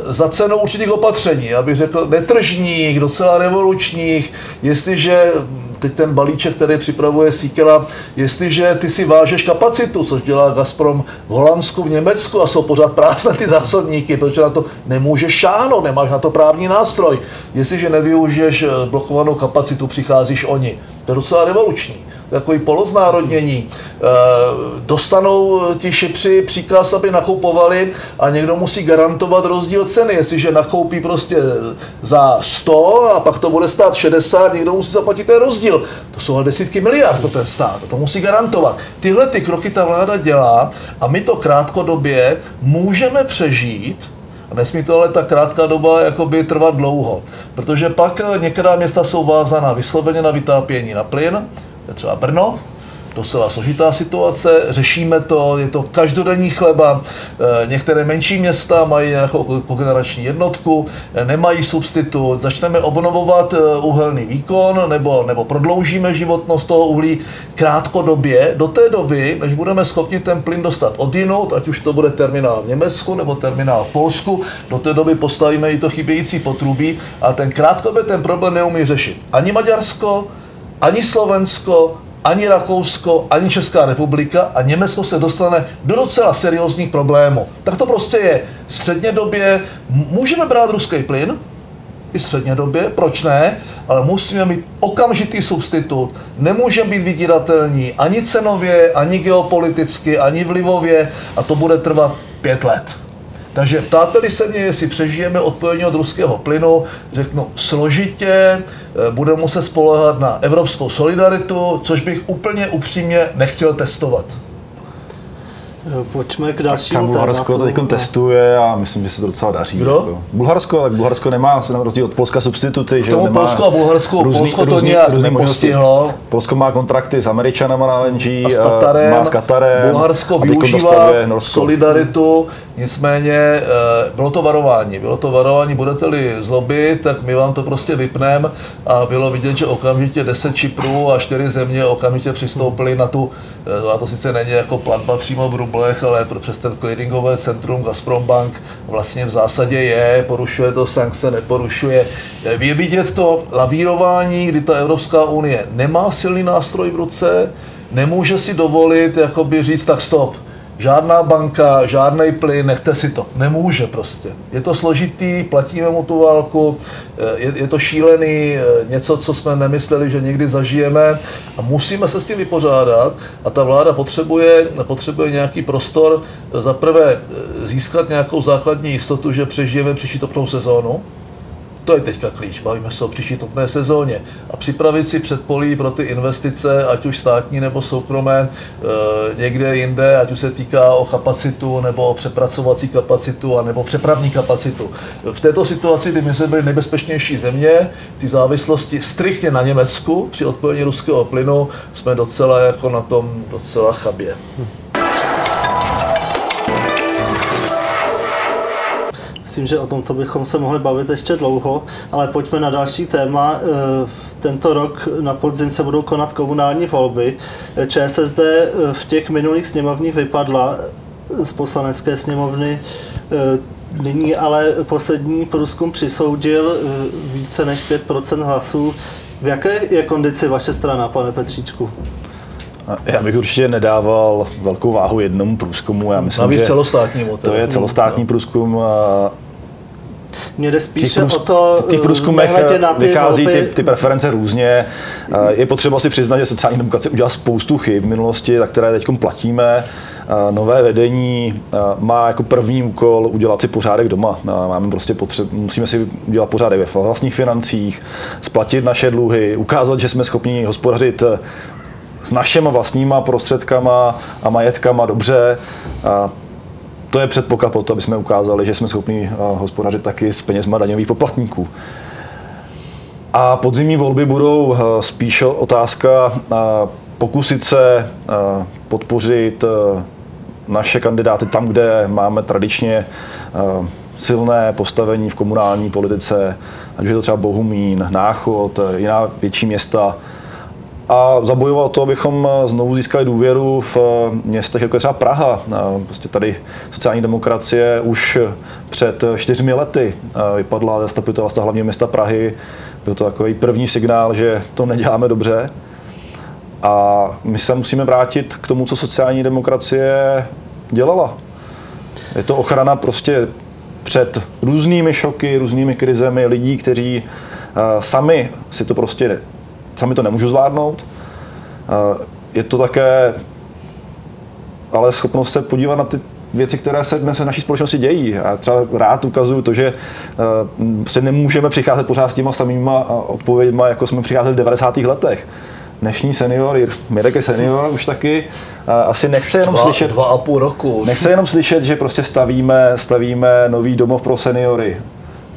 za cenu určitých opatření, já bych řekl netržních, docela revolučních, jestliže teď ten balíček, který připravuje Síkela, jestliže ty si vážeš kapacitu, což dělá Gazprom v Holandsku, v Německu a jsou pořád prázdné ty zásobníky, protože na to nemůžeš šáhnout, nemáš na to právní nástroj. Jestliže nevyužiješ eh, blokovanou kapacitu, přicházíš oni. To je docela revoluční takový poloznárodnění. Eh, dostanou ti šipři příkaz, aby nakupovali a někdo musí garantovat rozdíl ceny. Jestliže nakoupí prostě za 100 a pak to bude stát 60, někdo musí zaplatit ten rozdíl. To jsou ale desítky miliard to ten stát, to musí garantovat. Tyhle ty kroky ta vláda dělá a my to krátkodobě můžeme přežít, a nesmí to ale ta krátká doba jakoby trvat dlouho, protože pak některá města jsou vázána vysloveně na vytápění na plyn, třeba Brno, docela složitá situace, řešíme to, je to každodenní chleba. Eh, některé menší města mají nějakou kogenerační jednotku, eh, nemají substitut, začneme obnovovat eh, uhelný výkon nebo, nebo prodloužíme životnost toho uhlí krátkodobě, do té doby, než budeme schopni ten plyn dostat od jinut, ať už to bude terminál v Německu nebo terminál v Polsku, do té doby postavíme i to chybějící potrubí a ten krátkodobě ten problém neumí řešit ani Maďarsko, ani Slovensko, ani Rakousko, ani Česká republika a Německo se dostane do docela seriózních problémů. Tak to prostě je. Středně době můžeme brát ruský plyn, i středně době, proč ne, ale musíme mít okamžitý substitut, nemůžeme být vydíratelní ani cenově, ani geopoliticky, ani vlivově a to bude trvat pět let. Takže ptáteli se mě, jestli přežijeme odpojení od ruského plynu, řeknu složitě, eh, budeme muset spolehat na evropskou solidaritu, což bych úplně upřímně nechtěl testovat. Eh, pojďme k dalšímu tématu. Bulharsko to teď testuje a myslím, že se to docela daří. Kdo? Jako. Bulharsko, ale Bulharsko nemá, se na rozdíl od Polska substituty. K tomu že Polsko a Bulharsko, různý, Polsko to různý, nějak různý nepostihlo. Polsko má kontrakty s Američanama na LNG, a s Katarem, má s Katarem Bulharsko využívá solidaritu, nicméně eh, bylo to varování. Bylo to varování, budete-li zlobit, tak my vám to prostě vypneme a bylo vidět, že okamžitě 10 Čiprů a 4 země okamžitě přistoupili na tu, eh, a to sice není jako platba přímo v rublech, ale přes ten clearingové centrum Gazprombank vlastně v zásadě je, porušuje to sankce, neporušuje. Je vidět to lavírování, kdy ta Evropská unie nemá silný nástroj v ruce, nemůže si dovolit jakoby říct tak stop, žádná banka, žádný plyn, nechte si to. Nemůže prostě. Je to složitý, platíme mu tu válku, je, je to šílený, něco, co jsme nemysleli, že někdy zažijeme a musíme se s tím vypořádat a ta vláda potřebuje, potřebuje nějaký prostor za prvé získat nějakou základní jistotu, že přežijeme příští topnou sezónu, to je teďka klíč, bavíme se o příští topné sezóně. A připravit si předpolí pro ty investice, ať už státní nebo soukromé, e, někde jinde, ať už se týká o kapacitu nebo o přepracovací kapacitu a nebo přepravní kapacitu. V této situaci, kdy my jsme byli nejbezpečnější země, ty závislosti striktně na Německu při odpojení ruského plynu, jsme docela jako na tom docela chabě. Myslím, že o tomto bychom se mohli bavit ještě dlouho, ale pojďme na další téma. Eh, tento rok na podzim se budou konat komunální volby. ČSSD eh, v těch minulých sněmovních vypadla eh, z poslanecké sněmovny. Nyní ale poslední průzkum přisoudil více než 5% hlasů. V jaké je kondici vaše strana, pane Petříčku? Já bych určitě nedával velkou váhu jednomu průzkumu. Já myslím, Navíc že celostátnímu. To je celostátní průzkum. Mně jde spíše o to, těch průzkumech na ty vychází ty, ty preference různě. Je potřeba si přiznat, že sociální demokracie udělala spoustu chyb v minulosti, za které teď platíme. Nové vedení má jako první úkol udělat si pořádek doma. Máme prostě potřeb, musíme si udělat pořádek ve vlastních financích, splatit naše dluhy, ukázat, že jsme schopni hospodařit s našimi vlastníma prostředkama a majetkama dobře. To je předpoklad pro to, aby jsme ukázali, že jsme schopni hospodařit taky s penězma daňových poplatníků. A podzimní volby budou spíš otázka pokusit se podpořit naše kandidáty tam, kde máme tradičně silné postavení v komunální politice, ať už je to třeba Bohumín, Náchod, jiná větší města, a zabojoval to, abychom znovu získali důvěru v městech, jako je třeba Praha. Prostě tady sociální demokracie už před čtyřmi lety vypadla zastupitelstva hlavního města Prahy. Byl to takový první signál, že to neděláme dobře. A my se musíme vrátit k tomu, co sociální demokracie dělala. Je to ochrana prostě před různými šoky, různými krizemi lidí, kteří sami si to prostě, sami to nemůžou zvládnout. Uh, je to také ale schopnost se podívat na ty věci, které se dnes v naší společnosti dějí. A třeba rád ukazuju to, že uh, se nemůžeme přicházet pořád s těma samýma odpověďma, jako jsme přicházeli v 90. letech dnešní senior, Mirek je senior už taky, asi nechce jenom dva, slyšet... Dva a půl roku. Nechce jenom slyšet, že prostě stavíme, stavíme nový domov pro seniory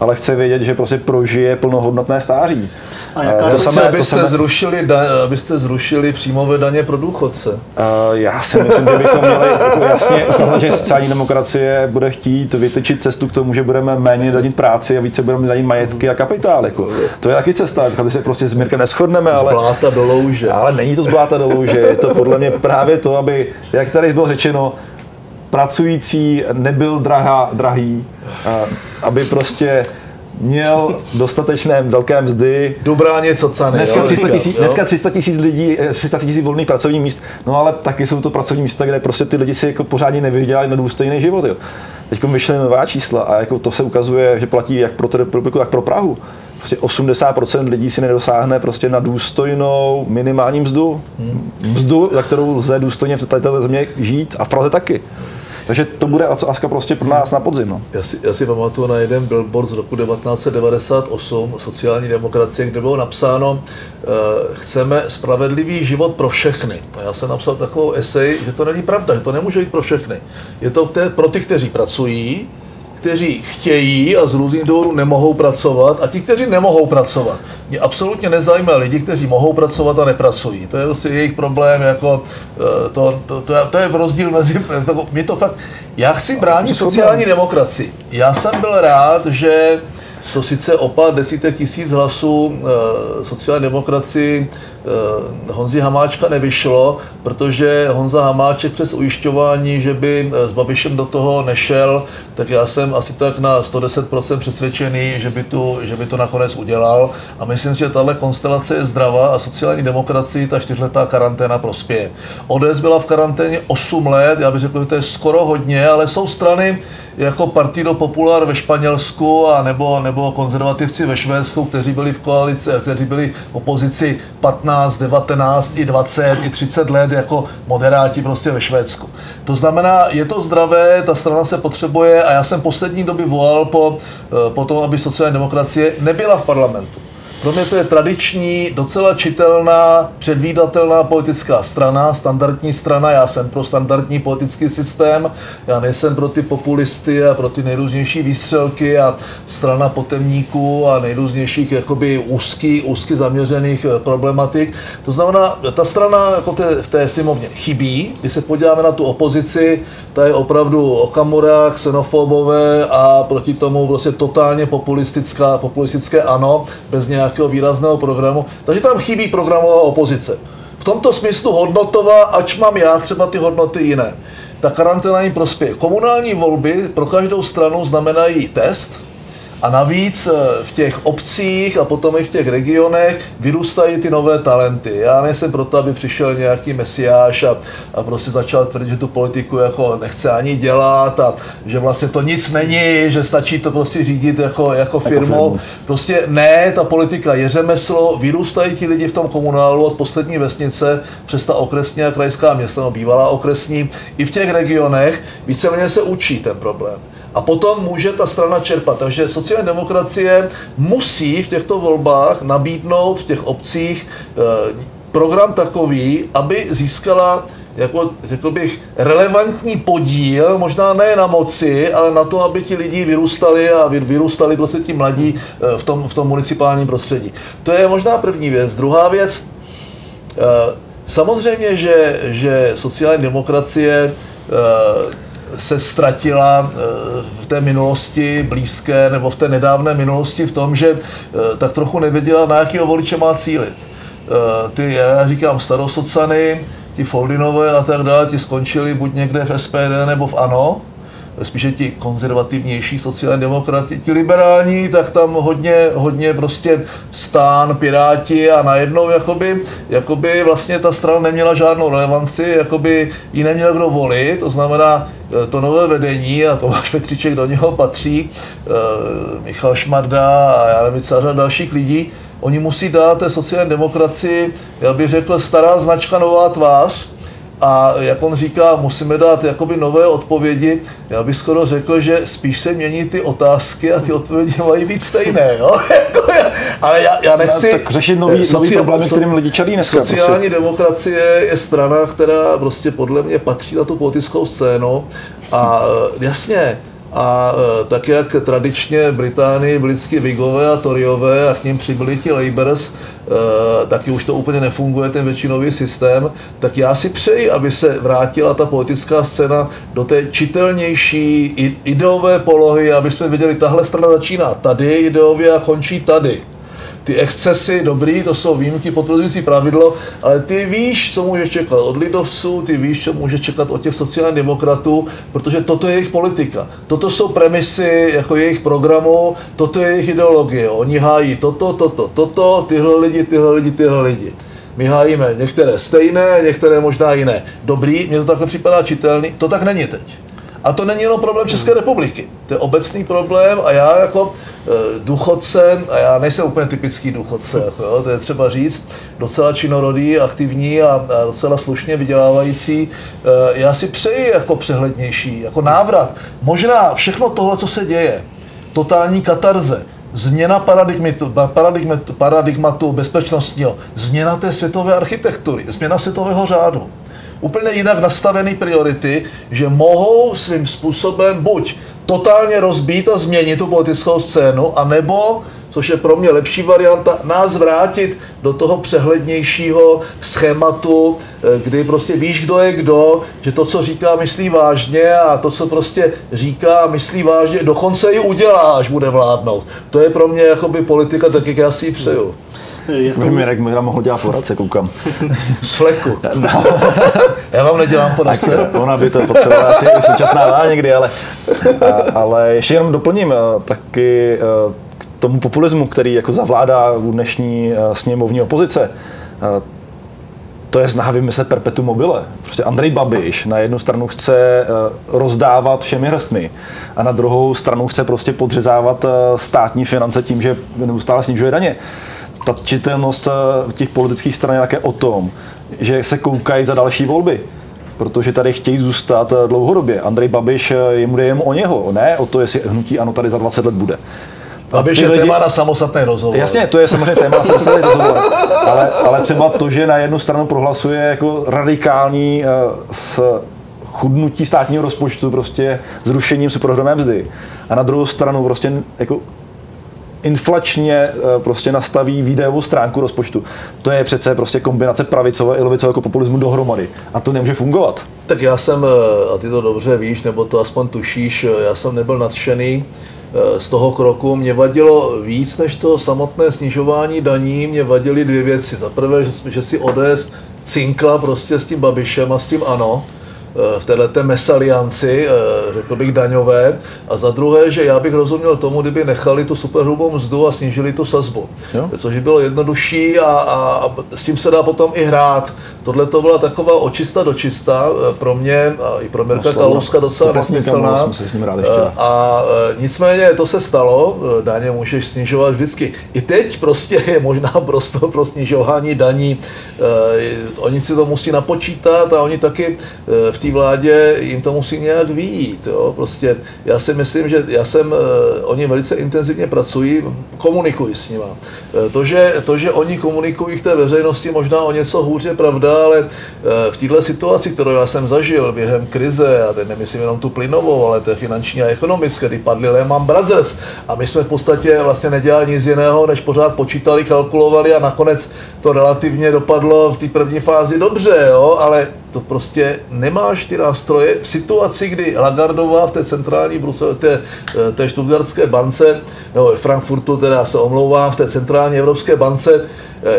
ale chce vědět, že prostě prožije plnohodnotné stáří. A jaká to samé, abyste, to samé... Zrušili da, abyste zrušili příjmové daně pro důchodce? Uh, já si myslím, že bychom měli jako jasně ukázat, že sociální demokracie bude chtít vytyčit cestu k tomu, že budeme méně danit práci a více budeme danit majetky a kapitál. Jako. To je taky cesta, aby se prostě s Mirkem neschodneme. Ale, z bláta do louže. Ale není to z bláta do louže, je to podle mě právě to, aby, jak tady bylo řečeno, pracující nebyl drahá, drahý, aby prostě měl dostatečné velké mzdy. Dobrá něco ceny. Dneska 300 tisíc, dneska 300 tisíc lidí, 300 eh, tisíc volných pracovních míst, no ale taky jsou to pracovní místa, kde prostě ty lidi si jako pořádně nevydělají na důstojný život. Jo. Teď vyšly nová čísla a jako to se ukazuje, že platí jak pro republiku, tak pro Prahu. Prostě 80% lidí si nedosáhne prostě na důstojnou minimální mzdu. Hmm. Mzdu, za kterou lze důstojně v této země žít a v Praze taky. Takže to bude Aska prostě pro nás na podzim. No. Já, si, já si pamatuju na jeden billboard z roku 1998 sociální demokracie, kde bylo napsáno uh, chceme spravedlivý život pro všechny. A já jsem napsal takovou esej, že to není pravda, že to nemůže být pro všechny. Je to pro ty, kteří pracují, kteří chtějí a z různých důvodů nemohou pracovat a ti, kteří nemohou pracovat. Mě absolutně nezajímá lidi, kteří mohou pracovat a nepracují. To je vlastně jejich problém, jako eh, to, to, to, to je rozdíl mezi, to, <laughs> mě to fakt, já chci bránit sociální demokracii. Já jsem byl rád, že to sice o pár desítek tisíc hlasů e, sociální demokracii Honzi Hamáčka nevyšlo, protože Honza Hamáček přes ujišťování, že by s Babišem do toho nešel, tak já jsem asi tak na 110% přesvědčený, že by, tu, že by to nakonec udělal. A myslím si, že tahle konstelace je zdravá a sociální demokracii ta čtyřletá karanténa prospěje. ODS byla v karanténě 8 let, já bych řekl, že to je skoro hodně, ale jsou strany, jako Partido Popular ve Španělsku a nebo, nebo konzervativci ve Švédsku, kteří byli v koalici, kteří byli v opozici 15, 19, i 20, i 30 let jako moderáti prostě ve Švédsku. To znamená, je to zdravé, ta strana se potřebuje a já jsem poslední doby volal po, eh, po tom, aby sociální demokracie nebyla v parlamentu. Pro mě to je tradiční, docela čitelná, předvídatelná politická strana, standardní strana. Já jsem pro standardní politický systém, já nejsem pro ty populisty a pro ty nejrůznější výstřelky a strana potemníků a nejrůznějších jakoby úzky, úzky zaměřených eh, problematik. To znamená, ta strana jako v té, v té sněmovně chybí. Když se podíváme na tu opozici, ta je opravdu okamura, xenofobové a proti tomu vlastně totálně populistická, populistické ano, bez nějak nějakého výrazného programu, takže tam chybí programová opozice. V tomto smyslu hodnotová, ač mám já třeba ty hodnoty jiné. Ta karanténa jim prospěje. Komunální volby pro každou stranu znamenají test, a navíc eh, v těch obcích a potom i v těch regionech vyrůstají ty nové talenty. Já nejsem proto, aby přišel nějaký mesiáš a, a prostě začal tvrdit, že tu politiku jako nechce ani dělat a že vlastně to nic není, že stačí to prostě řídit jako, jako firmu. Jako prostě ne, ta politika je řemeslo, vyrůstají ti lidi v tom komunálu od poslední vesnice přes ta okresní a krajská města, no bývalá okresní, i v těch regionech víceméně se učí ten problém a potom může ta strana čerpat. Takže sociální demokracie musí v těchto volbách nabídnout v těch obcích eh, program takový, aby získala jako řekl bych, relevantní podíl, možná ne na moci, ale na to, aby ti lidi vyrůstali a vyrůstali prostě ti mladí eh, v tom, v tom municipálním prostředí. To je možná první věc. Druhá věc, eh, samozřejmě, že, že sociální demokracie se ztratila eh, v té minulosti blízké nebo v té nedávné minulosti v tom, že eh, tak trochu nevěděla, na jakého voliče má cílit. Eh, ty, já říkám, starosocany, ti Foldinové a tak dále, ti skončili buď někde v SPD nebo v ANO, spíše ti konzervativnější sociální demokrati, ti liberální, tak tam hodně, hodně prostě stán, piráti a najednou jakoby, jakoby vlastně ta strana neměla žádnou relevanci, jakoby ji neměl kdo volit, to znamená to nové vedení a Tomáš Petříček do něho patří, e, Michal Šmarda a já nevím, celá dalších lidí, oni musí dát té sociální demokracii, já bych řekl, stará značka, nová tvář, a jak on říká, musíme dát jakoby nové odpovědi. Já bych skoro řekl, že spíš se mění ty otázky a ty odpovědi mají být stejné. Jo? <laughs> Jako ale já, já nechci... No, tak řešit nový, soci, nový problémy, kterým lidi čelí dneska. Sociální prostě. demokracie je strana, která prostě podle mě patří na tu politickou scénu. A e, jasně, a e, tak jak tradičně Británii byli Vigové a Toryové a k ním přibyli ti Labours, e, taky už to úplně nefunguje, ten většinový systém, tak já si přeji, aby se vrátila ta politická scéna do té čitelnější ideové polohy, aby jsme věděli, tahle strana začíná tady ideově a končí tady ty excesy, dobrý, to jsou výjimky potvrzující pravidlo, ale ty víš, co můžeš čekat od lidovců, ty víš, co můžeš čekat od těch sociálních demokratů, protože toto je jejich politika. Toto jsou premisy jako jejich programu, toto je jejich ideologie. Oni hájí toto, toto, toto, tyhle lidi, tyhle lidi, tyhle lidi. My hájíme některé stejné, některé možná jiné. Dobrý, mně to takhle připadá čitelný, to tak není teď. A to není jenom problém České republiky, to je obecný problém a já jako e, důchodce, a já nejsem úplně typický důchodce, jako, jo, to je třeba říct, docela činorodý, aktivní a, a docela slušně vydělávající, e, já si přeji jako přehlednější, jako návrat. Možná všechno tohle, co se děje, totální katarze, změna paradigmatu, paradigmatu, paradigmatu bezpečnostního, změna té světové architektury, změna světového řádu úplně jinak nastavené priority, že mohou svým způsobem buď totálně rozbít a změnit tu politickou scénu, anebo což je pro mě lepší varianta, nás vrátit do toho přehlednějšího schématu, eh, kdy prostě víš, kdo je kdo, že to, co říká, myslí vážně a to, co prostě říká myslí vážně, dokonce i udělá, až bude vládnout. To je pro mě jakoby politika, tak jak já si ji přeju. Je to... Mirek mi mohl dělat poradce, koukám. <laughs> Z fleku. No. <laughs> Já vám nedělám poradce. Ona by to potřebovala asi současná vláda někdy, ale, a, ale ještě jenom doplním taky k tomu populismu, který jako zavládá u dnešní sněmovní opozice. To je snaha vymyslet perpetu mobile. Prostě Andrej Babiš na jednu stranu chce rozdávat všemi hrstmi a na druhou stranu chce prostě podřezávat státní finance tím, že neustále snižuje daně ta čitelnost eh, těch politických stran je také o tom, že se koukají za další volby protože tady chtějí zůstat eh, dlouhodobě. Andrej Babiš, eh, jemu jde jen o něho, ne o to, jestli hnutí ano tady za 20 let bude. Babiš je lidi... téma na samostatné rozhovor. Jasně, to je samozřejmě téma na samostatné <laughs> rozhovor. Ale, ale třeba to, že na jednu stranu prohlasuje jako radikální s chudnutí státního rozpočtu, prostě zrušením superhromé mzdy. A na druhou stranu prostě jako inflačně eh, prostě nastaví výdajovou stránku rozpočtu. To je přece prostě kombinace pravicové i levicového populismu dohromady. A to nemůže fungovat. Tak já jsem, eh, a ty to dobře víš, nebo to aspoň tušíš, eh, já jsem nebyl nadšený z toho kroku. Mě vadilo víc než to samotné snižování daní, mě vadily dvě věci. Za prvé, že, že si ODS cinkla prostě s tím Babišem a s tím ANO v této mesalianci, eh, řekl bych daňové, a za druhé, že já bych rozuměl tomu, kdyby nechali tu superhrubou mzdu a snížili tu sazbu, jo. což by bylo jednodušší a, a s tím se dá potom i hrát. Tohle to byla taková očista do čista eh, pro mě a i pro Mirka Kalouska docela nesmyslná. A nicméně to se stalo, daně můžeš snižovat vždycky. I teď prostě je možná <laughs> prostor pro snižování daní. Oni si to musí napočítat a oni taky v té vládě jim to musí nějak výjít. Jo? Prostě já si myslím, že já jsem, eh, oni velice intenzivně pracují, komunikují s nimi. Eh, to že, to, že oni komunikují k té veřejnosti možná o něco hůř je pravda, ale eh, v této situaci, kterou já jsem zažil během krize, a teď nemyslím jenom tu plynovou, ale té finanční a ekonomické, kdy padly Lehman Brothers a my jsme v podstatě vlastně nedělali nic jiného, než pořád počítali, kalkulovali a nakonec to relativně dopadlo v té první fázi dobře, jo? ale to prostě nemáš ty nástroje v situaci, kdy Lagardová v té centrální Brusel, té, eh, té štutgardské bance, nebo Frankfurtu teda se omlouvám, v té centrální Evropské bance,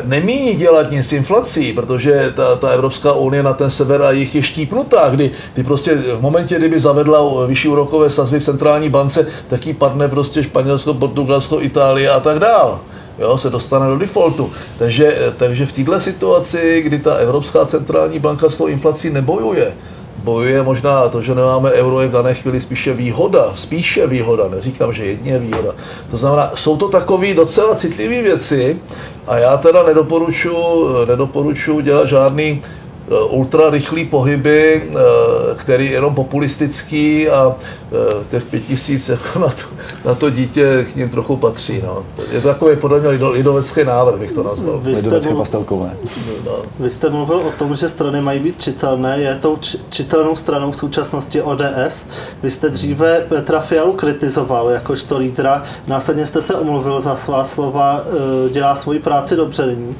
nemíní dělat nic s inflací, protože ta, ta Evropská unie na ten sever a jich je štípnutá, kdy, kdy prostě v momentě, kdyby zavedla vyšší úrokové sazby v centrální bance, tak jí padne prostě Španělsko, Portugalsko, Itálie a tak dál jo, se dostane do defaultu. Takže, takže v této situaci, kdy ta Evropská centrální banka s tou inflací nebojuje, bojuje možná to, že nemáme euro, je v dané chvíli spíše výhoda, spíše výhoda, neříkám, že jedně výhoda. To znamená, jsou to takové docela citlivé věci a já teda nedoporučuji nedoporučuji dělat žádný Eh, ultra rychlý pohyby, eh, který je jenom populistický a eh, těch pět tisíc jako na, to, na to dítě k ním trochu patří. No. Je to takový podle mě lidovecký návrh, bych to nazval. Vy jste, mluv... pastelkové. No. Vy jste mluvil o tom, že strany mají být čitelné. Je tou čitelnou stranou v současnosti ODS. Vy jste dříve Petra Fialu kritizoval jakožto lídra. Následně jste se omluvil za svá slova, dělá svoji práci dobře nyní.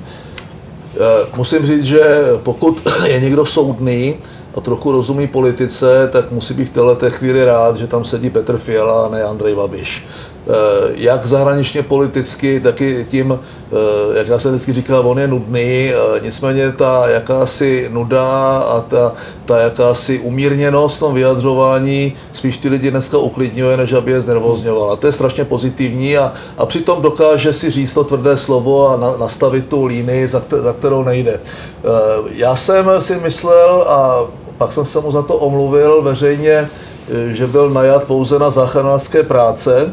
Eh, musím říct, že pokud <clears throat> je někdo soudný a trochu rozumí politice, tak musí být v této chvíli rád, že tam sedí Petr Fiala a ne Andrej Babiš. Eh, jak zahraničně politicky, tak i tím, eh, jak já se vždycky říkal, on je nudný, eh, nicméně ta jakási nuda a ta, ta jakási umírněnost v tom vyjadřování spíš ty lidi dneska uklidňuje, než aby je znervozňovala. To je strašně pozitivní a, a přitom dokáže si říct to tvrdé slovo a na, nastavit tu línii, za, za kterou nejde. Já jsem si myslel a pak jsem se mu za to omluvil veřejně, že byl najat pouze na záchranářské práce,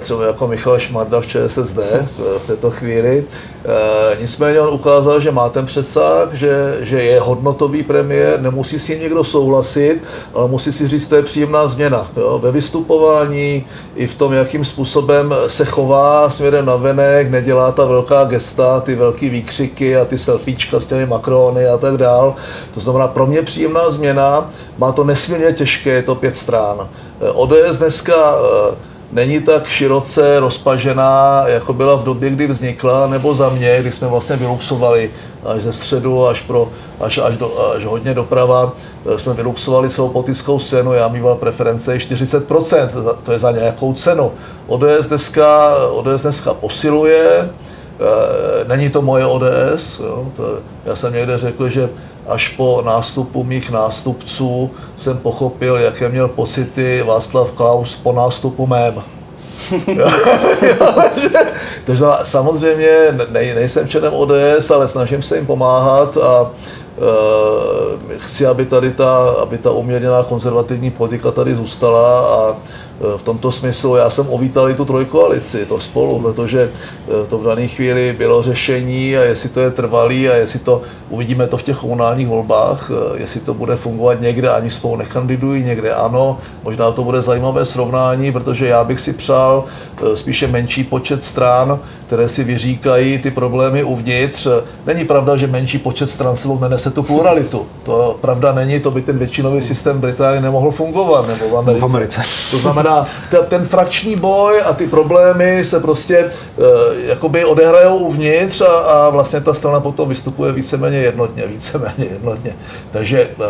třeba jako Michal Šmarda v ČSSD v této chvíli. Eh, nicméně on ukázal, že má ten přesah, že, že je hodnotový premiér, nemusí si někdo souhlasit, ale musí si říct, to je příjemná změna. Jo? Ve vystupování i v tom, jakým způsobem se chová směrem na venek, nedělá ta velká gesta, ty velký výkřiky a ty selfiečka s těmi makrony a tak dál. To znamená pro mě příjemná změna, má to nesmírně těžké, je to pět strán. Eh, ODS dneska není tak široce rozpažená, jako byla v době, kdy vznikla, nebo za mě, kdy jsme vlastně vyluxovali až ze středu, až, pro, až, až, do, až hodně doprava, eh, jsme vyluxovali celou politickou scénu, já mýval preference 40%, to je za nějakou cenu. ODS dneska, ODS dneska posiluje, eh, není to moje ODS, jo, to, já jsem někde řekl, že až po nástupu mých nástupců jsem pochopil, jaké měl pocity Václav Klaus po nástupu mém. <laughs> Takže samozřejmě nej, nejsem členem ODS, ale snažím se jim pomáhat a uh, chci, aby tady ta, aby ta uměrněná konzervativní politika tady zůstala a v tomto smyslu já jsem uvítal i tu trojkoalici, to spolu, protože eh, to v dané chvíli bylo řešení a jestli to je trvalý a jestli to, uvidíme to v těch komunálních volbách, eh, jestli to bude fungovat někde, ani spolu nekandidují, někde ano, možná to bude zajímavé srovnání, protože já bych si přál spíše menší počet stran, které si vyříkají ty problémy uvnitř. Není pravda, že menší počet stran sebou nenese tu pluralitu. To pravda není, to by ten většinový systém Británie nemohl fungovat, nebo v Americe. V Americe. To znamená, ten frakční boj a ty problémy se prostě uh, jakoby odehrajou uvnitř a, a vlastně ta strana potom vystupuje víceméně jednotně, víceméně jednotně. Takže uh,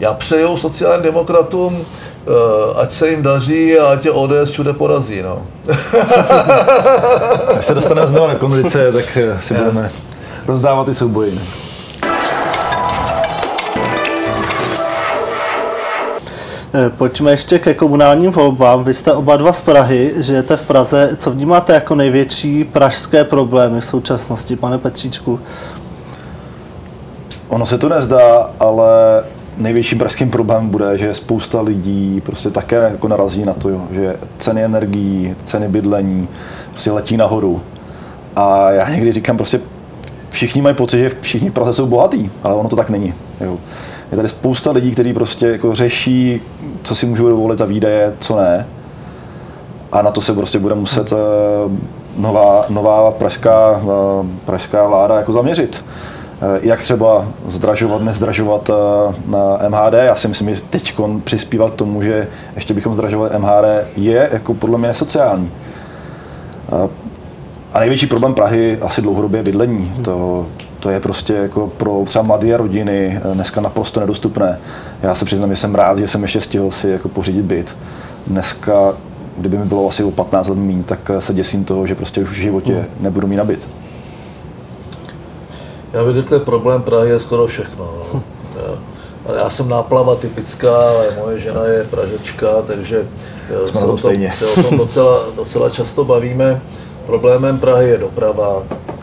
já přeju sociálním demokratům, Uh, ať se jim daří a ať je ODS všude porazí. No. <laughs> Až se dostaneme znovu na kondice, tak si budeme rozdávat ty souboji. Pojďme ještě ke komunálním volbám. Vy jste oba dva z Prahy, žijete v Praze. Co vnímáte jako největší pražské problémy v současnosti, pane Petříčku? Ono se to nezdá, ale největším pražským problémem bude, že spousta lidí prostě také jako narazí na to, že ceny energií, ceny bydlení prostě letí nahoru. A já někdy říkám prostě, všichni mají pocit, že všichni v Praze jsou bohatí, ale ono to tak není. Jo. Je tady spousta lidí, kteří prostě jako řeší, co si můžou dovolit za výdaje, co ne. A na to se prostě bude muset eh, nová, nová pražská, eh, pražská vláda jako zaměřit. Eh, jak třeba zdražovat, nezdražovat na MHD. Já si myslím, že teď přispívat tomu, že ještě bychom zdražovali MHD, je jako podle mě sociální. A největší problém Prahy asi dlouhodobě je bydlení. To, to je prostě jako pro třeba mladé rodiny eh, dneska naprosto nedostupné. Já se přiznám, že jsem rád, že jsem ještě stihl si jako pořídit byt. Dneska, kdyby mi bylo asi o 15 let méně, tak eh, se děsím toho, že prostě už v životě hmm. nebudu mít na byt. Já bych řekl, problém Prahy je skoro všechno. No. <laughs> Já, já jsem náplava typická, ale moje žena je pražečka, takže Jsme se o, tom, stejně. se o tom docela, docela často bavíme. Problémem Prahy je doprava, Eh,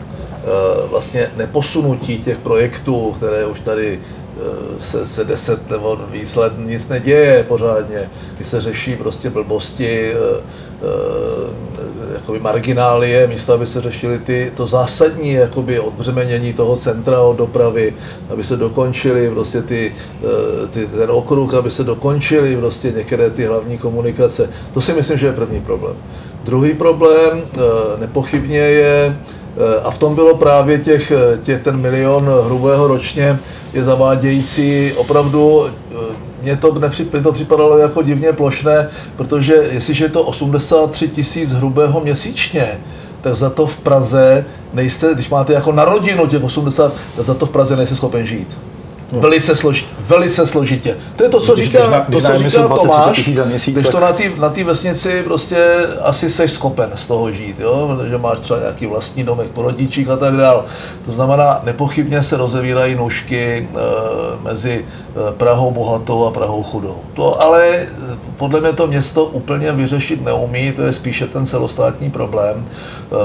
vlastně neposunutí těch projektů, které už tady eh, se, se deset nebo víc let nic neděje pořádně, kdy se řeší prostě blbosti, eh, eh, jakoby marginálie, místo aby se řešily ty, to zásadní jakoby odbřemenění toho centra od dopravy, aby se dokončily prostě ty, eh, ty, ten okruh, aby se dokončily prostě některé ty hlavní komunikace. To si myslím, že je první problém. Druhý problém eh, nepochybně je, eh, a v tom bylo právě těch, těch ten milion hrubého ročně, je zavádějící opravdu eh, mně to, mně to připadalo jako divně plošné, protože jestliže je to 83 tisíc hrubého měsíčně, tak za to v Praze nejste, když máte jako na rodinu těch 80, tak za to v Praze nejste schopen žít. Velice, složitě, velice složitě. To je to, co Když- říká, na- to, co říká 20 Tomáš, měsíc, když to na té na vesnici prostě asi seš schopen z toho žít, jo? protože máš třeba nějaký vlastní domek po rodičích a tak dál. To znamená, nepochybně se rozevírají nůžky e, mezi eh, Prahou bohatou a Prahou chudou. To ale eh, podle mě to město úplně vyřešit neumí, to je spíše ten celostátní problém.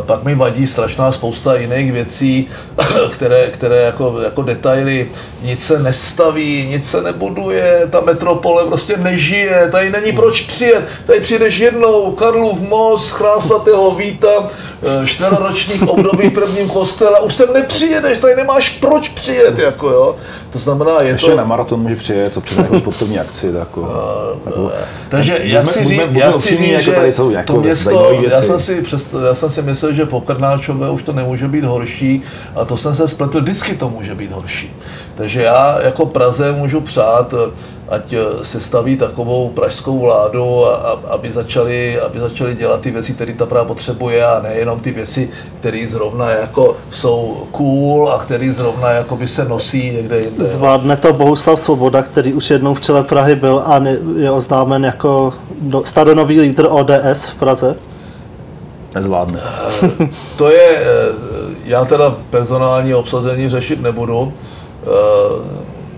Pak mi vadí strašná spousta jiných věcí, <coughs> které, které jako, jako detaily, nic se nestaví, nic se nebuduje, ta metropole prostě nežije, tady není proč přijet, tady přijedeš jednou, Karlův most, chrám svatého Víta, eh, čtveroročních období v prvním kostele, a už sem nepřijedeš, tady nemáš proč přijet, jako jo. To znamená, je Ještě to... na maraton může přijet, co přes nějakou sportovní akci, tak jako, jako Takže já buďme- říct, já říct jako že tady jsou jako to město, já jsem, si přesto, já jsem si myslel, že po Krnáčové už to nemůže být horší a to jsem se spletl, vždycky to může být horší. Takže já jako Praze můžu přát, ať se staví takovou pražskou vládu, a, a, aby, začali, aby začali dělat ty věci, které ta Praha potřebuje a nejenom ty věci, které zrovna jako jsou cool a které zrovna jako by se nosí někde jinde. Zvládne to Bohuslav Svoboda, který už jednou v čele Prahy byl a je oznámen jako staronový lídr ODS v Praze. nezvládne. To je, eh, já teda personální obsazení řešit nebudu.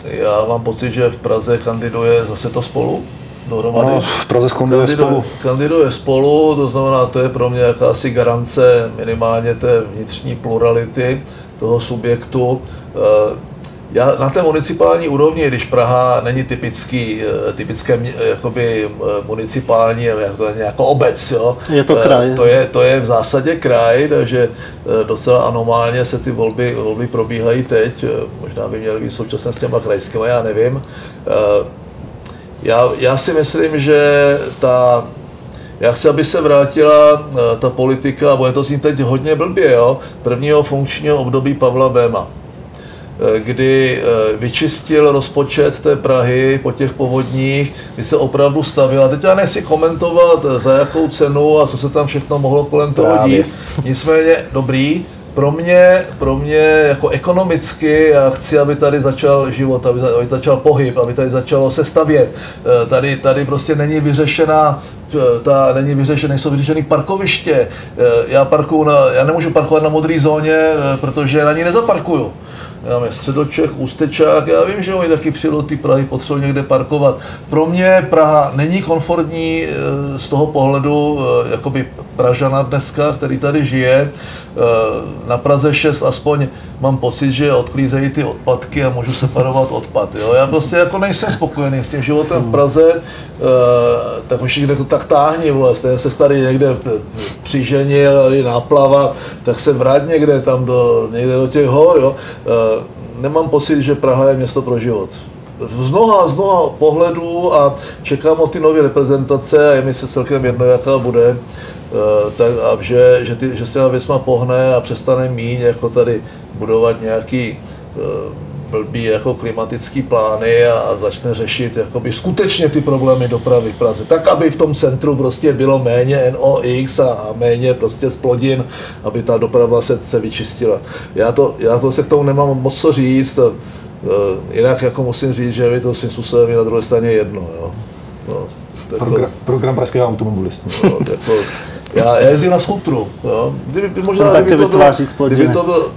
Eh, Já mám pocit, že v Praze kandiduje zase to spolu dohromady. Ono v Praze skonduje spolu. kandiduje spolu, to znamená, to je pro mě jakási garance minimálně té vnitřní plurality toho subjektu. Eh, Já na té municipální úrovni, když Praha není typický, eh, typické mě- jakoby eh, municipální, jak to je jako obec, jo? Je to Eh, kraj. To je, to je v zásadě kraj, takže eh, docela anomálně se ty volby, volby probíhají teď. Eh, Možná by měly být současně s těma krajskými, já nevím. Eh, Já, já si myslím, že ta, já chci, aby se vrátila eh, ta politika, a bude to znít teď hodně blbě, jo, prvního funkčního období Pavla Béma eh, kdy eh, vyčistil rozpočet té Prahy po těch povodních, kdy se opravdu stavila. Teď já nechci komentovat, eh, za jakou cenu a co se tam všechno mohlo kolem toho Právě. dít. Nicméně dobrý, pro mě, pro mě jako ekonomicky, já chci, aby tady začal život, aby, aby začal pohyb, aby tady začalo se stavět. Eh, Tady, tady prostě není vyřešená eh, ta není vyřešené, nejsou vyřešené parkoviště. Eh, Já, parkuju na, já nemůžu parkovat na modré zóně, eh, protože na ní nezaparkuju. Já mám Středočech, Ústečák, já vím, že oni taky přijelo ty Prahy, potřebují někde parkovat. Pro mě Praha není komfortní eh, z toho pohledu eh, jakoby Pražana dneska, který tady žije. Eh, Na Praze 6 aspoň mám pocit, že odklízejí ty odpadky a můžu separovat odpad. Jo? Já prostě jako nejsem spokojený s tím životem v Praze, eh, tak už někde to tak táhni, vole, stejně se tady někde eh, přiženil, tady náplava, tak se vrát někde tam do, někde do těch hor. Jo? Eh, Nemám pocit, že Praha je město pro život z mnoha, z mnoha pohledů a čekám od ty nové reprezentace a je mi se celkem jedno, jaká bude, tak, a že, že, ty, že se těma věcma pohne a přestane míň jako tady budovat nějaký eh, blbý jako klimatický plány a, a začne řešit jakoby skutečně ty problémy dopravy v Praze. Tak, aby v tom centru prostě bylo méně NOx a, a méně prostě splodin, aby ta doprava se, se vyčistila. Já to, já to se k tomu nemám moc co říct, Eh, Jinak jako musím říct, že mi to svým způsobem je na druhé straně jedno. Jo. No, tak to, Program, pražského automobilisty. no, jako, já, já jezdím na skutru. Jo. Kdyby, by- možná, kdyby to, bylo, kdyby to byl,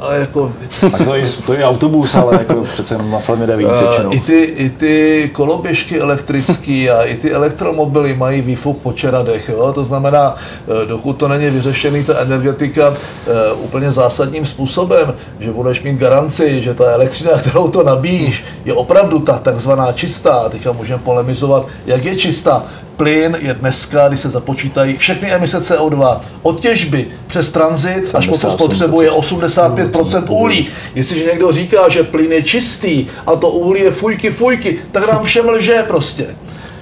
ale jako... Tak to je, to je autobus, ale jako <laughs> přece jenom na Selmě jde víc většinou. I ty, I ty koloběžky elektrické a i ty elektromobily mají výfuk po čeradech, jo? to znamená, eh, dokud to není vyřešený, ta energetika eh, úplně zásadním způsobem, že budeš mít garanci, že ta elektřina, kterou to nabíjíš, je opravdu ta takzvaná čistá, teďka můžeme polemizovat, jak je čistá, plyn je dneska, když se započítají všechny emise CO2 od těžby přes tranzit až po tu spotřebu je 85% uhlí. Jestliže někdo říká, že plyn je čistý a to uhlí je fujky fujky, tak nám všem lže prostě.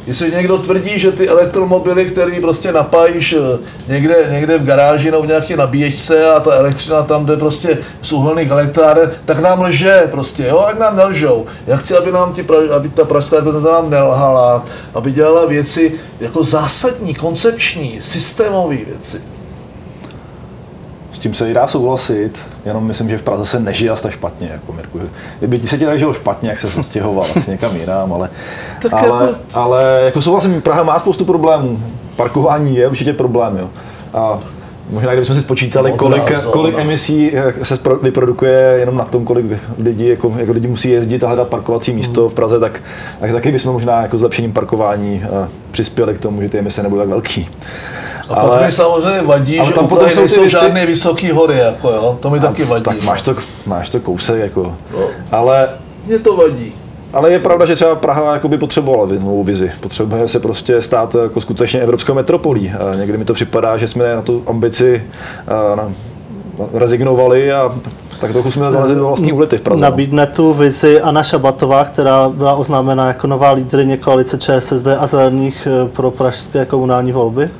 Jestli někdo tvrdí, že ty elektromobily, který prostě napájíš eh, někde, někde v garáži nebo v nějaké nabíječce a ta elektřina tam jde prostě z uhelných elektráren, tak nám lže prostě, jo, ať nám nelžou. Já chci, aby nám ti, aby ta pražská nám nelhala, aby dělala věci jako zásadní, koncepční, systémové věci. Tím se i dá souhlasit, jenom myslím, že v Praze se nežije tak špatně, jako Mirku. Kdyby ti se ti nežilo špatně, jak se jsem stěhoval asi někam jinam, ale, <laughs> tak ale, jako... ale jako souhlasím, Praha má spoustu problémů. Parkování je určitě problém, jo. A Možná kdybychom si spočítali, kolik, kolik emisí se vyprodukuje jenom na tom, kolik lidí, jako, jako lidi musí jezdit a hledat parkovací místo v Praze, tak, tak taky bychom možná jako zlepšením parkování přispěli k tomu, že ty emise nebudou tak velký. A ale, pak mi samozřejmě vadí, že tam potom nejsou věci... žádné vysoké hory, jako jo, to mi a, taky vadí. Tak máš to, máš to kousek, jako, no, ale... Mně to vadí. Ale je pravda, že třeba Praha jakoby potřebovala novou vizi. Potřebuje se prostě stát jako skutečně evropskou metropolí. A někdy mi to připadá, že jsme na tu ambici na, rezignovali a tak trochu jsme zalezli do vlastní ulity v Praze. No. Nabídne tu vizi Anna Šabatová, která byla oznámena jako nová lídrině koalice ČSSD a zelených eh, pro pražské komunální volby?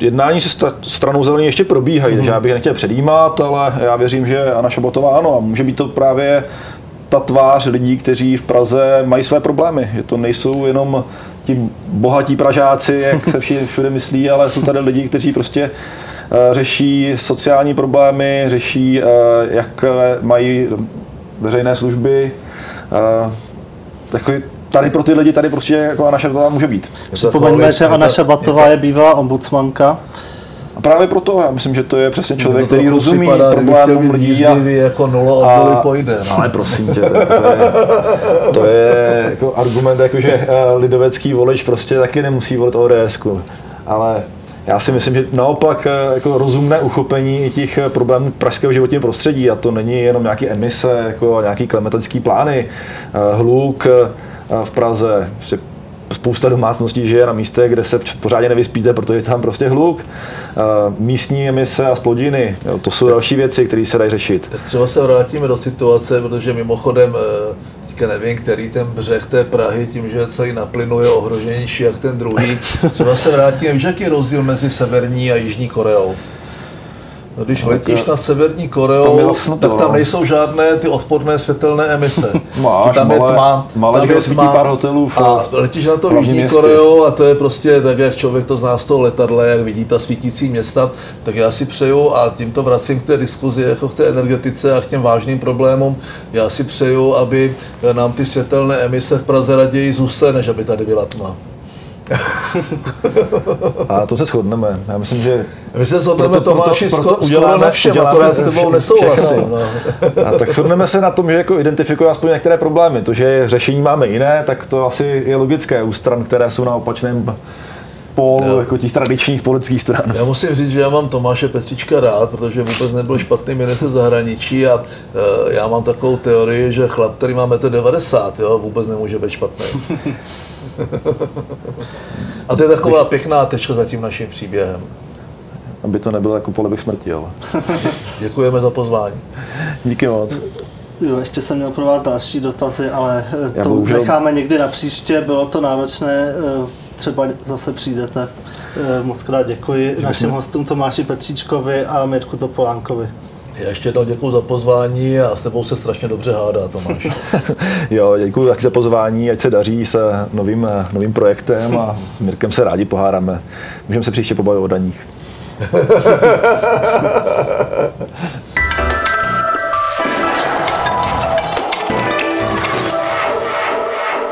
Jednání se stranou zelený ještě probíhají, takže já bych nechtěl předjímat, ale já věřím, že Anna Šabatová ano a může být to právě ta tvář lidí, kteří v Praze mají své problémy. Je to nejsou jenom ti bohatí Pražáci, jak se všude myslí, ale jsou tady lidi, kteří prostě eh, řeší sociální problémy, řeší, eh, jak mají veřejné služby, eh, takový tady pro ty lidi tady prostě jako Anna Šabatová může být. Připomeňme, že Anna Šabatová je bývalá ombudsmanka. A právě proto já myslím, že to je přesně člověk, který rozumí problémům lidí. A, jako nula a, pojde. No. Ale prosím tě, to, to je, to je jako argument, jako že eh, lidovecký volič prostě taky nemusí volit ODS. Ale já si myslím, že naopak eh, jako rozumné uchopení těch problémů pražského životního prostředí, a to není jenom nějaké emise, jako nějaký klimatický plány, eh, hluk, v Praze. Spousta domácností žije na místech, kde se pořádně nevyspíte, protože je tam prostě hluk. Místní emise a splodiny, jo, to jsou další věci, které se dají řešit. Tak třeba se vrátíme do situace, protože mimochodem eh, teďka nevím, který ten břeh té Prahy, tím, že celý na plynu je ohroženější jak ten druhý. <laughs> Třeba se vrátíme, víš, jaký je rozdíl mezi Severní a Jižní Koreou? No, když letíš na Severní Koreu, tak tam nejsou žádné ty odporné světelné emise. <laughs> Máš, tam je tma, malé, tam je tma pár hotelů v a letíš na to Jižní Koreu a to je prostě tak, jak člověk to zná z toho letadla, jak vidí ta svítící města, tak já si přeju a tímto vracím k té diskuzi jako k té energetice a k těm vážným problémům, já si přeju, aby nám ty světelné emise v Praze raději zůstaly, než aby tady byla tma. A to se shodneme. Já myslím, že... My se shodneme, Tomáši, skoro, skoro na všem, akorát s tebou nesouhlasím. No. A tak shodneme se na tom, že jako identifikuje aspoň některé problémy. To, že řešení máme jiné, tak to asi je logické u stran, které jsou na opačném polu jako těch tradičních politických stran. Já musím říct, že já mám Tomáše Petříčka rád, protože vůbec nebyl špatný ministr zahraničí a e, já mám takovou teorii, že chlap, který má 1,90 m, jo, vůbec nemůže být špatný. <laughs> A to je taková pěkná tečka za tím naším příběhem. Aby to nebylo jako polebek smrti, ale. <laughs> Děkujeme za pozvání. Díky moc. Jo, ještě jsem měl pro vás další dotazy, ale eh, Já to bohužel... necháme někdy na příště. Bylo to náročné, eh, třeba zase přijdete. Eh, moc krát děkuji Děkuji. našim hostům Tomáši Petříčkovi a Mirku Topolánkovi. Já ještě jednou děkuji za pozvání a s tebou se strašně dobře hádá, Tomáš. <laughs> jo, děkuji taky za pozvání, ať se daří se novým, novým projektem a s Mirkem se rádi pohádáme. Můžeme se příště pobavit o daních. <laughs>